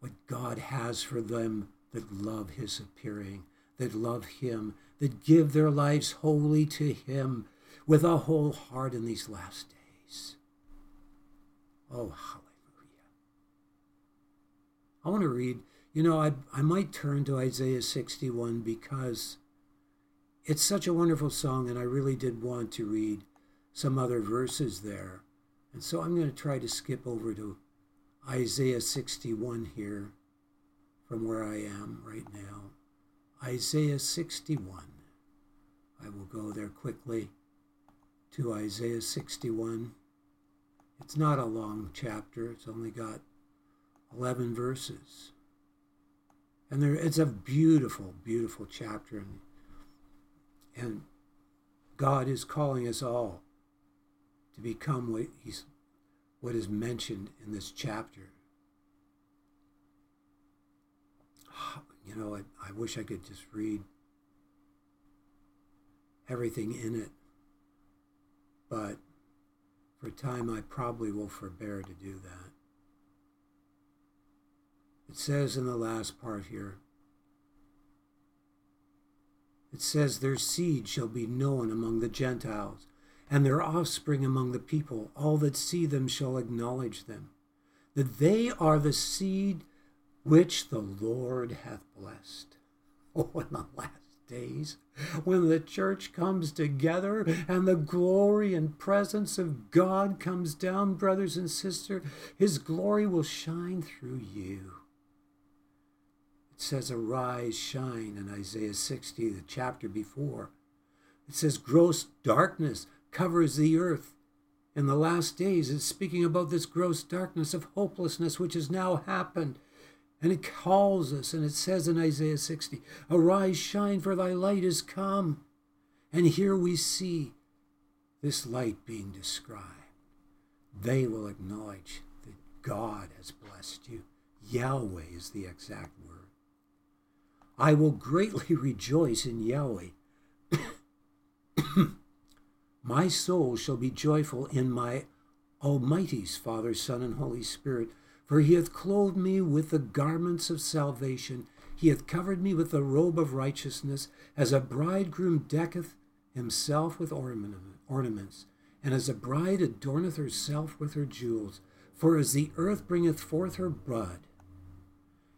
What God has for them that love His appearing, that love Him, that give their lives wholly to Him with a whole heart in these last days. Oh, hallelujah. I want to read, you know, I, I might turn to Isaiah 61 because it's such a wonderful song, and I really did want to read some other verses there. And so I'm going to try to skip over to Isaiah 61 here from where I am right now. Isaiah 61. I will go there quickly to Isaiah 61. It's not a long chapter, it's only got 11 verses. And there, it's a beautiful, beautiful chapter. And and God is calling us all to become what he's what is mentioned in this chapter. You know, I, I wish I could just read everything in it, but for time I probably will forbear to do that. It says in the last part here, it says, Their seed shall be known among the Gentiles, and their offspring among the people. All that see them shall acknowledge them. that they are the seed which the Lord hath blessed. *laughs* Oh, in the last days, when the church comes together and the glory and presence of God comes down, brothers and sisters, his glory will shine through you. It says, Arise, shine in Isaiah 60, the chapter before. It says, Gross darkness covers the earth. In the last days, it's speaking about this gross darkness of hopelessness which has now happened. And it calls us, and it says in Isaiah 60, Arise, shine, for thy light is come. And here we see this light being described. They will acknowledge that God has blessed you. Yahweh is the exact word. I will greatly *laughs* rejoice in Yahweh. *coughs* my soul shall be joyful in my Almighty's Father, Son, and Holy Spirit, for he hath clothed me with the garments of salvation. He hath covered me with the robe of righteousness, as a bridegroom decketh himself with ornaments, and as a bride adorneth herself with her jewels. For as the earth bringeth forth her bud,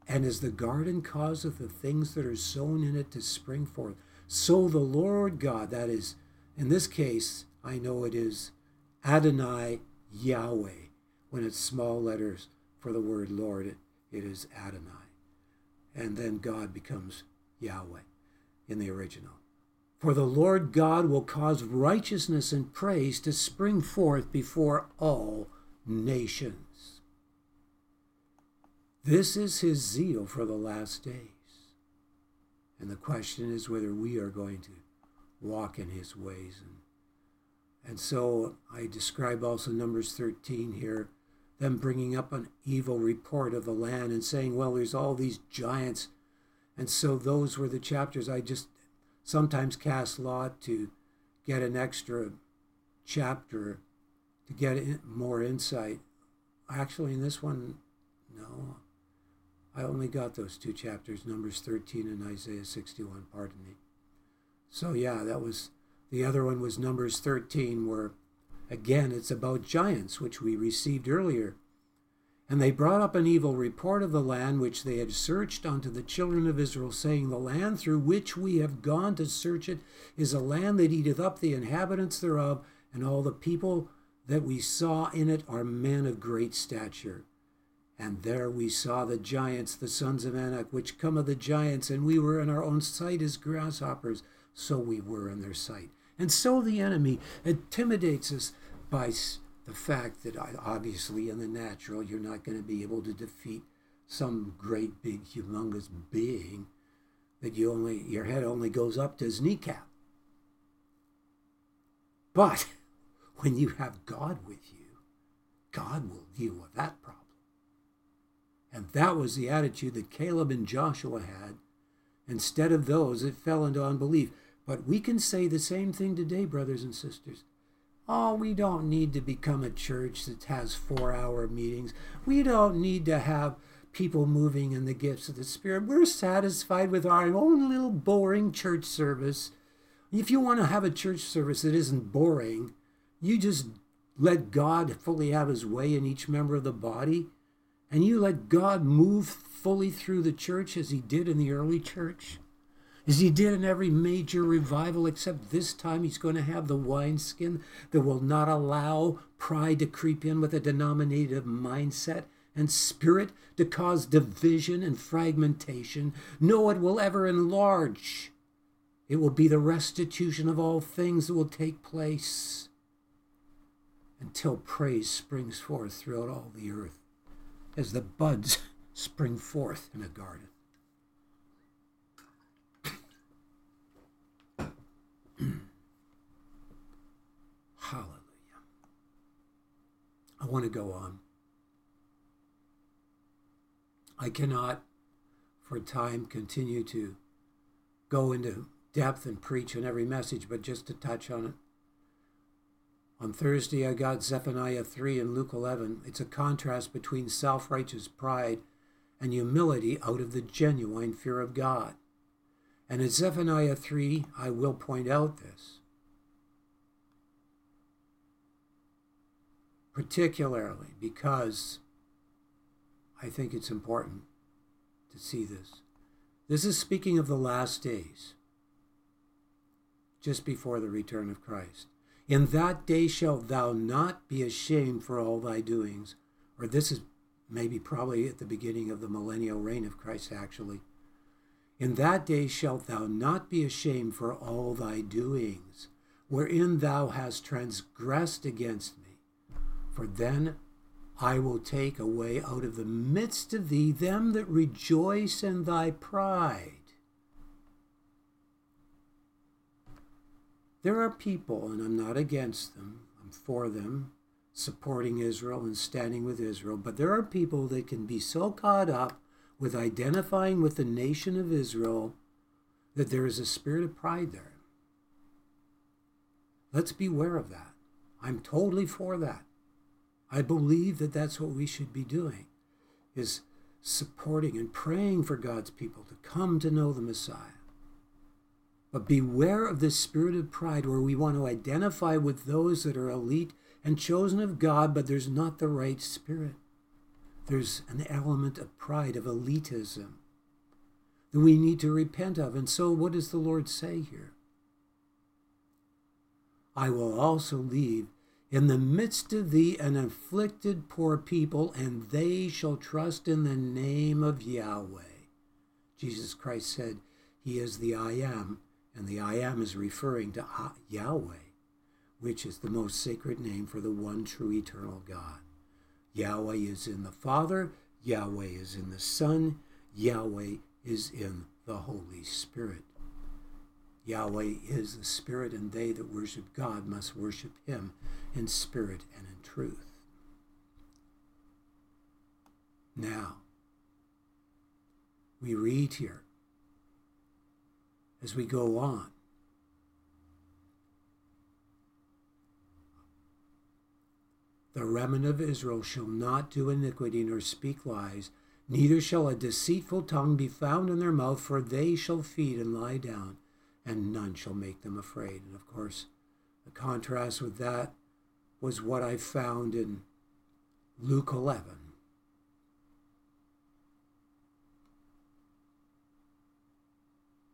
and as the garden causeth the things that are sown in it to spring forth, so the Lord God, that is, in this case, I know it is Adonai Yahweh. When it's small letters for the word Lord, it, it is Adonai. And then God becomes Yahweh in the original. For the Lord God will cause righteousness and praise to spring forth before all nations. This is his zeal for the last days. And the question is whether we are going to walk in his ways. And, and so I describe also Numbers 13 here, them bringing up an evil report of the land and saying, well, there's all these giants. And so those were the chapters I just sometimes cast lot to get an extra chapter to get more insight. Actually, in this one, no, I only got those two chapters, Numbers 13 and Isaiah 61, pardon me. So, yeah, that was the other one was Numbers 13, where again it's about giants, which we received earlier. And they brought up an evil report of the land which they had searched unto the children of Israel, saying, The land through which we have gone to search it is a land that eateth up the inhabitants thereof, and all the people that we saw in it are men of great stature. And there we saw the giants, the sons of Anak, which come of the giants, and we were in our own sight as grasshoppers, so we were in their sight. And so the enemy intimidates us by the fact that obviously in the natural you're not going to be able to defeat some great big humongous being that you only your head only goes up to his kneecap. But *laughs* when you have God with you, God will deal with that problem. And that was the attitude that Caleb and Joshua had. Instead of those, it fell into unbelief. But we can say the same thing today, brothers and sisters. Oh, we don't need to become a church that has four hour meetings. We don't need to have people moving in the gifts of the Spirit. We're satisfied with our own little boring church service. If you want to have a church service that isn't boring, you just let God fully have his way in each member of the body and you let God move fully through the church as he did in the early church, as he did in every major revival, except this time he's going to have the wineskin that will not allow pride to creep in with a denominative mindset and spirit to cause division and fragmentation. No, it will ever enlarge. It will be the restitution of all things that will take place until praise springs forth throughout all the earth as the buds *laughs* spring forth in a garden. *clears throat* Hallelujah. I want to go on. I cannot, for time, continue to go into depth and preach on every message, but just to touch on it. On Thursday, I got Zephaniah 3 and Luke 11. It's a contrast between self righteous pride and humility out of the genuine fear of God. And in Zephaniah 3, I will point out this. Particularly because I think it's important to see this. This is speaking of the last days, just before the return of Christ. In that day shalt thou not be ashamed for all thy doings. Or this is maybe probably at the beginning of the millennial reign of Christ, actually. In that day shalt thou not be ashamed for all thy doings, wherein thou hast transgressed against me. For then I will take away out of the midst of thee them that rejoice in thy pride. There are people, and I'm not against them, I'm for them, supporting Israel and standing with Israel, but there are people that can be so caught up with identifying with the nation of Israel that there is a spirit of pride there. Let's beware of that. I'm totally for that. I believe that that's what we should be doing is supporting and praying for God's people to come to know the Messiah. But beware of this spirit of pride where we want to identify with those that are elite and chosen of God, but there's not the right spirit. There's an element of pride, of elitism, that we need to repent of. And so, what does the Lord say here? I will also leave in the midst of thee an afflicted poor people, and they shall trust in the name of Yahweh. Jesus Christ said, He is the I am, and the I am is referring to Yahweh, which is the most sacred name for the one true eternal God. Yahweh is in the Father, Yahweh is in the Son, Yahweh is in the Holy Spirit. Yahweh is the Spirit, and they that worship God must worship Him in spirit and in truth. Now, we read here as we go on. The remnant of Israel shall not do iniquity nor speak lies, neither shall a deceitful tongue be found in their mouth, for they shall feed and lie down and none shall make them afraid. And of course, the contrast with that was what I found in Luke 11.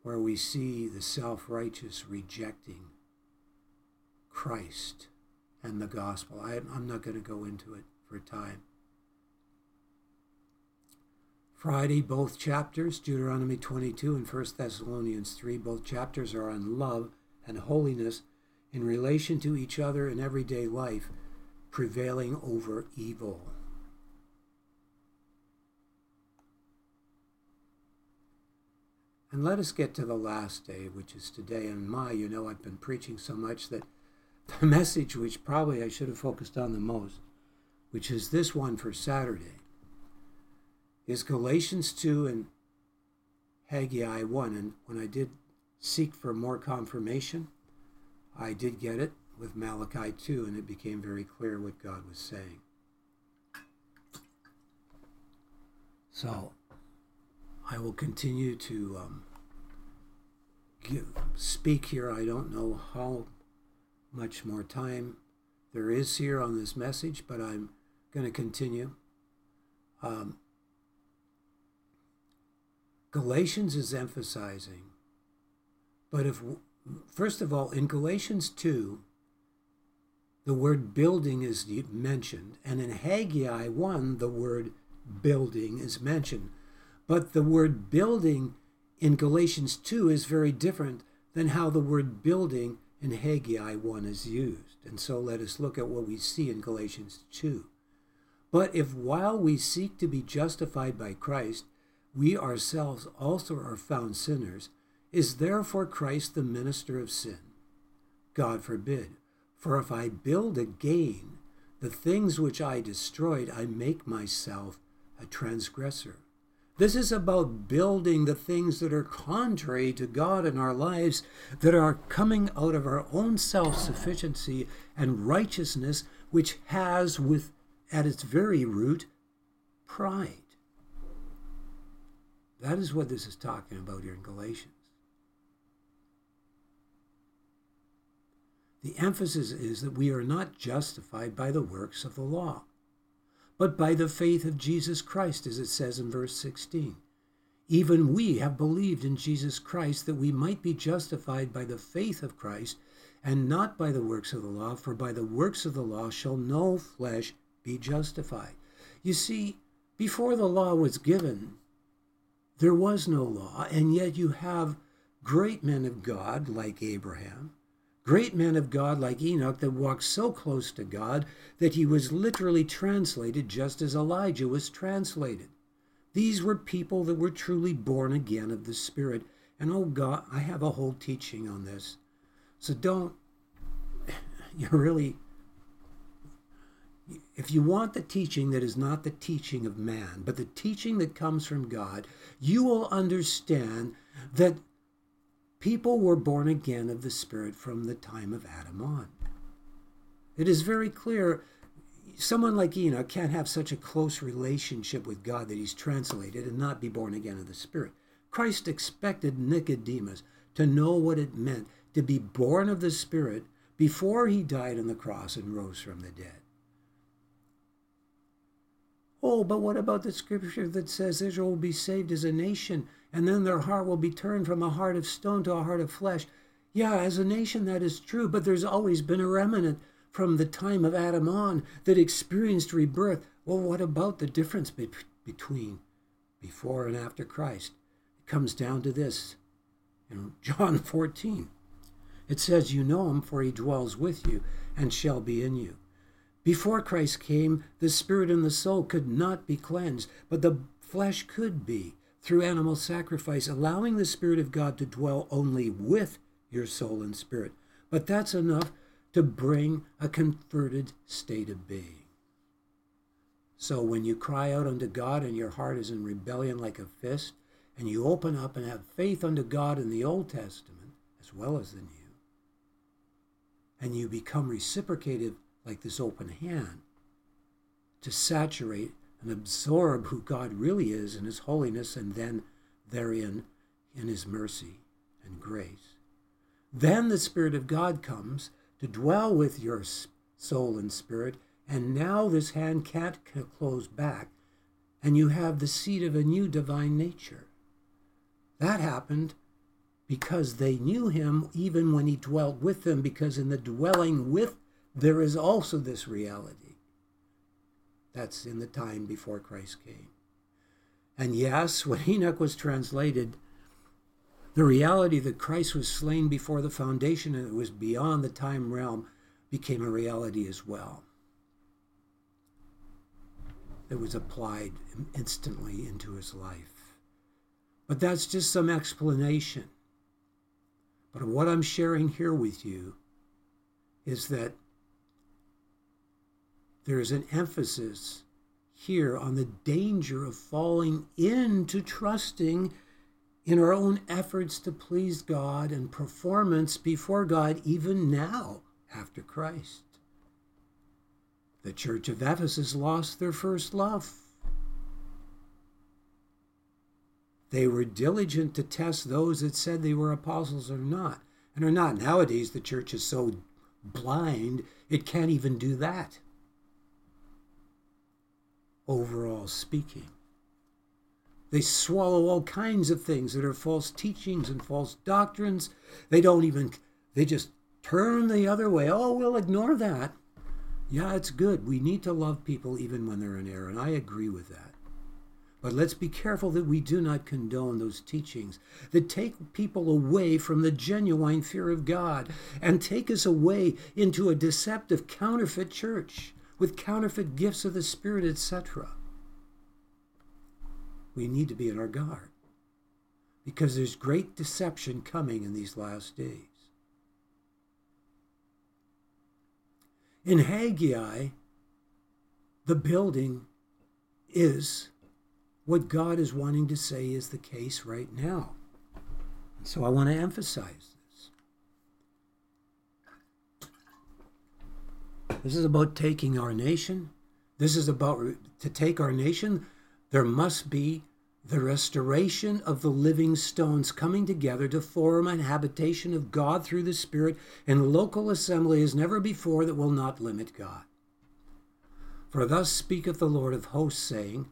Where we see the self righteous rejecting Christ and the gospel. I, am not going to go into it for time. Friday, both chapters, Deuteronomy 22 and 1 Thessalonians 3, both chapters are on love and holiness in relation to each other in everyday life, prevailing over evil. And let us get to the last day, which is today. And my, you know, I've been preaching so much that the message, which probably I should have focused on the most, which is this one for Saturday, is Galatians 2 and Haggai 1. And when I did seek for more confirmation, I did get it with Malachi 2, and it became very clear what God was saying. So I will continue to um, give, speak here. I don't know how much more time there is here on this message, but I'm going to continue. Um, Galatians is emphasizing. But if, first of all, in Galatians 2, the word building is mentioned, and in Haggai 1, the word building is mentioned. But the word building in Galatians 2 is very different than how the word building in Haggai 1 is used. And so let us look at what we see in Galatians 2. But if while we seek to be justified by Christ, we ourselves also are found sinners, is therefore Christ the minister of sin? God forbid. For if I build again the things which I destroyed, I make myself a transgressor. This is about building the things that are contrary to God in our lives, that are coming out of our own self sufficiency and righteousness, which has with at its very root pride. That is what this is talking about here in Galatians. The emphasis is that we are not justified by the works of the law, but by the faith of Jesus Christ, as it says in verse 16. Even we have believed in Jesus Christ that we might be justified by the faith of Christ and not by the works of the law, for by the works of the law shall no flesh be justified. You see, before the law was given, there was no law, and yet you have great men of God like Abraham, great men of God like Enoch that walked so close to God that he was literally translated just as Elijah was translated. These were people that were truly born again of the Spirit. And oh God, I have a whole teaching on this. So don't, *laughs* you really, if you want the teaching that is not the teaching of man, but the teaching that comes from God, you will understand that people were born again of the Spirit from the time of Adam on. It is very clear someone like Enoch can't have such a close relationship with God that he's translated and not be born again of the Spirit. Christ expected Nicodemus to know what it meant to be born of the Spirit before he died on the cross and rose from the dead. Oh, but what about the scripture that says Israel will be saved as a nation and then their heart will be turned from a heart of stone to a heart of flesh? Yeah, as a nation, that is true, but there's always been a remnant from the time of Adam on that experienced rebirth. Well, what about the difference be- between before and after Christ? It comes down to this in John *laughs* 14. It says, You know him, for he dwells with you and shall be in you. Before Christ came, the spirit and the soul could not be cleansed, but the flesh could be through animal sacrifice, allowing the Spirit of God to dwell only with your soul and spirit. But that's enough to bring a converted state of being. So when you cry out unto God and your heart is in rebellion like a fist, and you open up and have faith unto God in the Old Testament as well as the New, and you become reciprocative like this open hand to saturate and absorb who God really is in His holiness and then therein in His mercy and grace. Then the Spirit of God comes to dwell with your soul and spirit. And now this hand can't close back, and you have the seed of a new divine nature. That happened because they knew him even when he dwelt with them, because in the dwelling with there is also this reality. That's in the time before Christ came. And yes, *laughs* when Enoch was translated, the reality that Christ was slain before the foundation and it was beyond the time realm became a reality as well. It was applied instantly into his life. But that's just some explanation. But what I'm sharing here with you is that there is an emphasis here on the danger of falling into trusting in our own efforts to please God and performance before God, even now after Christ. The church of Ephesus lost their first love. They were diligent to test those that said they were apostles or not, and are not. Nowadays, the church is so blind, it can't even do that. Overall speaking. They swallow all kinds of things that are false teachings and false doctrines. They don't even, they just turn the other way. Oh, we'll ignore that. Yeah, it's good. We need to love people even when they're in error, and I agree with that. But let's be careful that we do not condone those teachings that take people away from the genuine fear of God and take us away into a deceptive counterfeit church with counterfeit gifts of the Spirit, etc we need to be on our guard because there's great deception coming in these last days. In Haggai, the building is what God is wanting to say is the case right now. So I want to emphasize this. This is about taking our nation. This is about to take our nation. There must be the restoration of the living stones coming together to form an habitation of God through the Spirit in local assembly as never before that will not limit God. For thus speaketh the Lord of hosts, saying,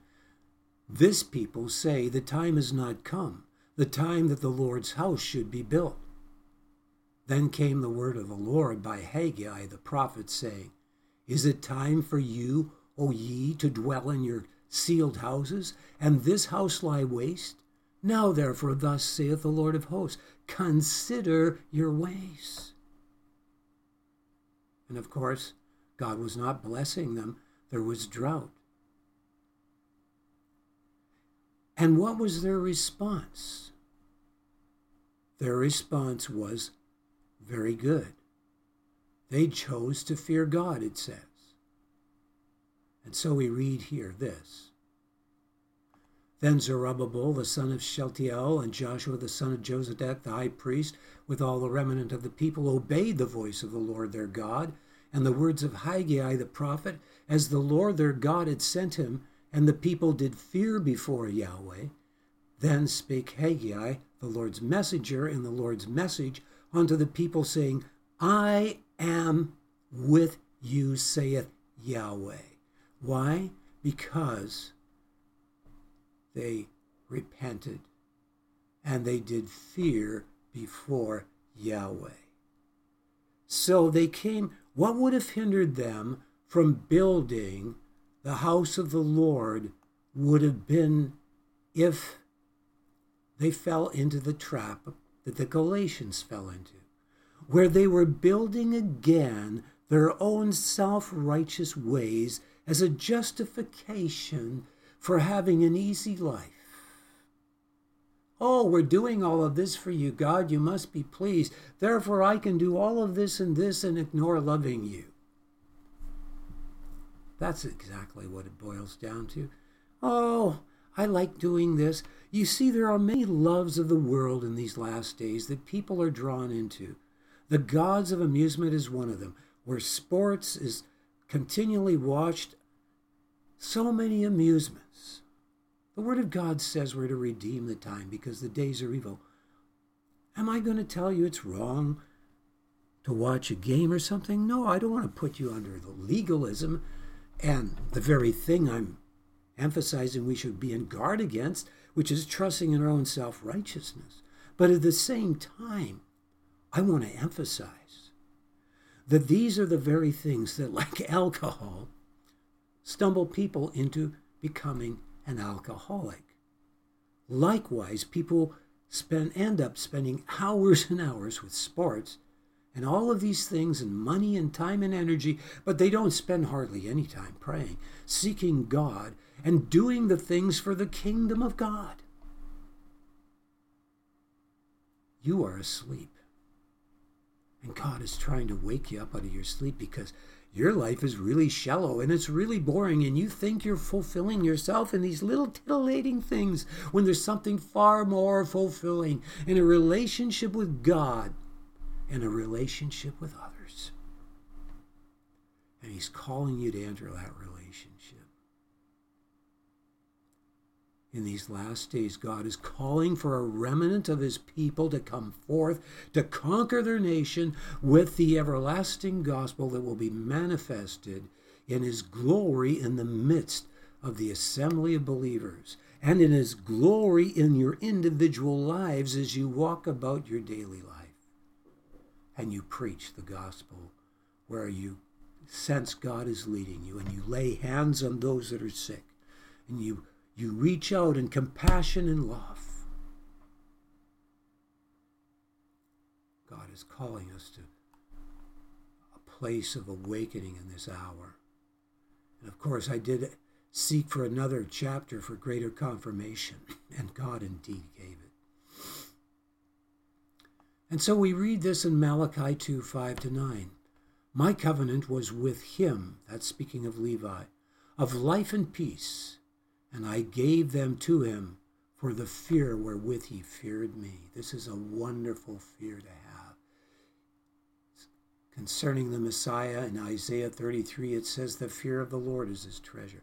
This people say, The time is not come, the time that the Lord's house should be built. Then came the word of the Lord by Haggai the prophet, saying, Is it time for you, O ye, to dwell in your sealed houses, and this house lie waste? Now therefore, thus saith the Lord of hosts, consider your ways. And of course, God was not blessing them, there was drought. And what was their response? Their response was very good. They chose to fear God, it says. And so we read here this. Then Zerubbabel the son of Shealtiel and Joshua the son of Jozadak the high priest, with all the remnant of the people, obeyed the voice of the Lord their God and the words of Haggai the prophet, as the Lord their God had sent him, and the people did fear before Yahweh. Then spake Haggai, the Lord's messenger, in the Lord's message unto the people, saying, I am with you, saith Yahweh. Why? Because they repented and they did fear before Yahweh. So they came, what would have hindered them from building the house of the Lord would have been if they fell into the trap that the Galatians fell into, where they were building again their own self righteous ways as a justification for having an easy life. Oh, we're doing all of this for you, God. You must be pleased. Therefore, I can do all of this and this and ignore loving you. That's exactly what it boils down to. Oh, I like doing this. You see, there are many loves of the world in these last days that people are drawn into. The gods of amusement is one of them, where sports is continually watched. So many amusements. The Word of God says we're to redeem the time because the days are evil. Am I going to tell you it's wrong to watch a game or something? No, I don't want to put you under the legalism and the very thing I'm emphasizing we should be in guard against, which is trusting in our own self righteousness. But at the same time, I want to emphasize that these are the very things that, like *laughs* alcohol, stumble people into becoming an alcoholic. Likewise, people spend end up spending hours and hours with sports and all of these things and money and time and energy, but they don't spend hardly any time praying, seeking God, and doing the things for the kingdom of God. You are asleep. And God is trying to wake you up out of your sleep because your life is really shallow and it's really boring, and you think you're fulfilling yourself in these little titillating things when there's something far more fulfilling in a relationship with God and a relationship with others. And He's calling you to enter that relationship. In these last days, God is calling for a remnant of his people to come forth to conquer their nation with the everlasting gospel that will be manifested in his glory in the midst of the assembly of believers and in his glory in your individual lives as you walk about your daily life. And you preach the gospel where you sense God is leading you and you lay hands on those that are sick and you you reach out in compassion and love. God is calling us to a place of awakening in this hour. And of course, I did seek for another chapter for greater confirmation, *laughs* and God indeed gave it. And so we read this in Malachi 2 5 to 9. My covenant was with him, that's speaking of Levi, of life and peace and I gave them to him for the fear wherewith he feared me. This is a wonderful fear to have. Concerning the Messiah in Isaiah 33, it says, The fear of the Lord is his treasure.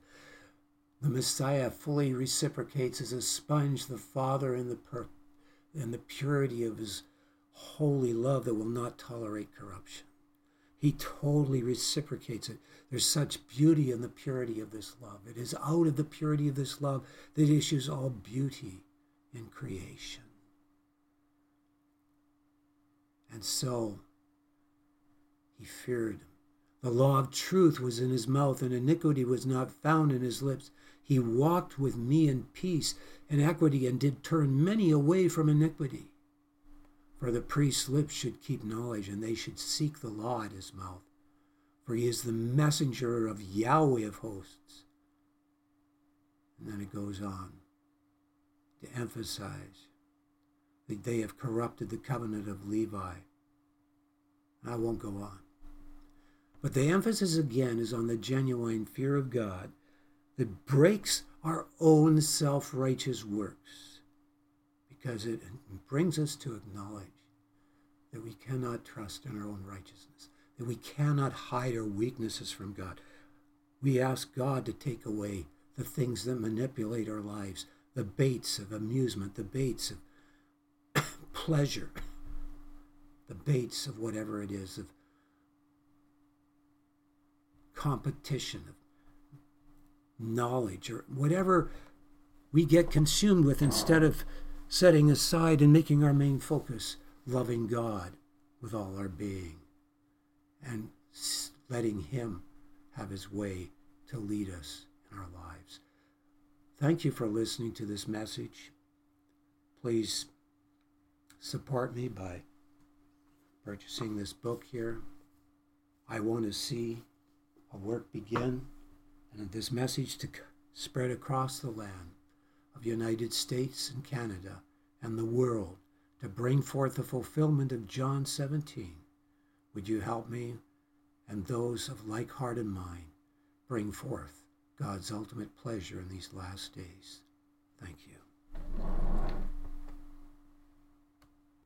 The Messiah fully reciprocates as a sponge the Father in the, per- in the purity of his holy love that will not tolerate corruption. He totally reciprocates it. There's such beauty in the purity of this love. It is out of the purity of this love that issues all beauty in creation. And so he feared him. The law of truth was in his mouth, and iniquity was not found in his lips. He walked with me in peace and equity, and did turn many away from iniquity. For the priest's lips should keep knowledge, and they should seek the law at his mouth. For he is the messenger of Yahweh of hosts. And then it goes on to emphasize that they have corrupted the covenant of Levi. I won't go on. But the emphasis again is on the genuine fear of God that breaks our own self righteous works because it brings us to acknowledge that we cannot trust in our own righteousness, that we cannot hide our weaknesses from God. We ask God to take away the things that manipulate our lives, the baits of amusement, the baits of *coughs* pleasure, *coughs* the baits of whatever it is, of competition, of knowledge, or whatever we get consumed with instead of setting aside and making our main focus loving God with all our being and letting Him have His way to lead us in our lives. Thank you for listening to this message. Please support me by purchasing this book here. I want to see a work begin and this message to spread across the land of United States and Canada and the world to bring forth the fulfillment of John 17. Would you help me and those of like heart and mind bring forth God's ultimate pleasure in these last days? Thank you.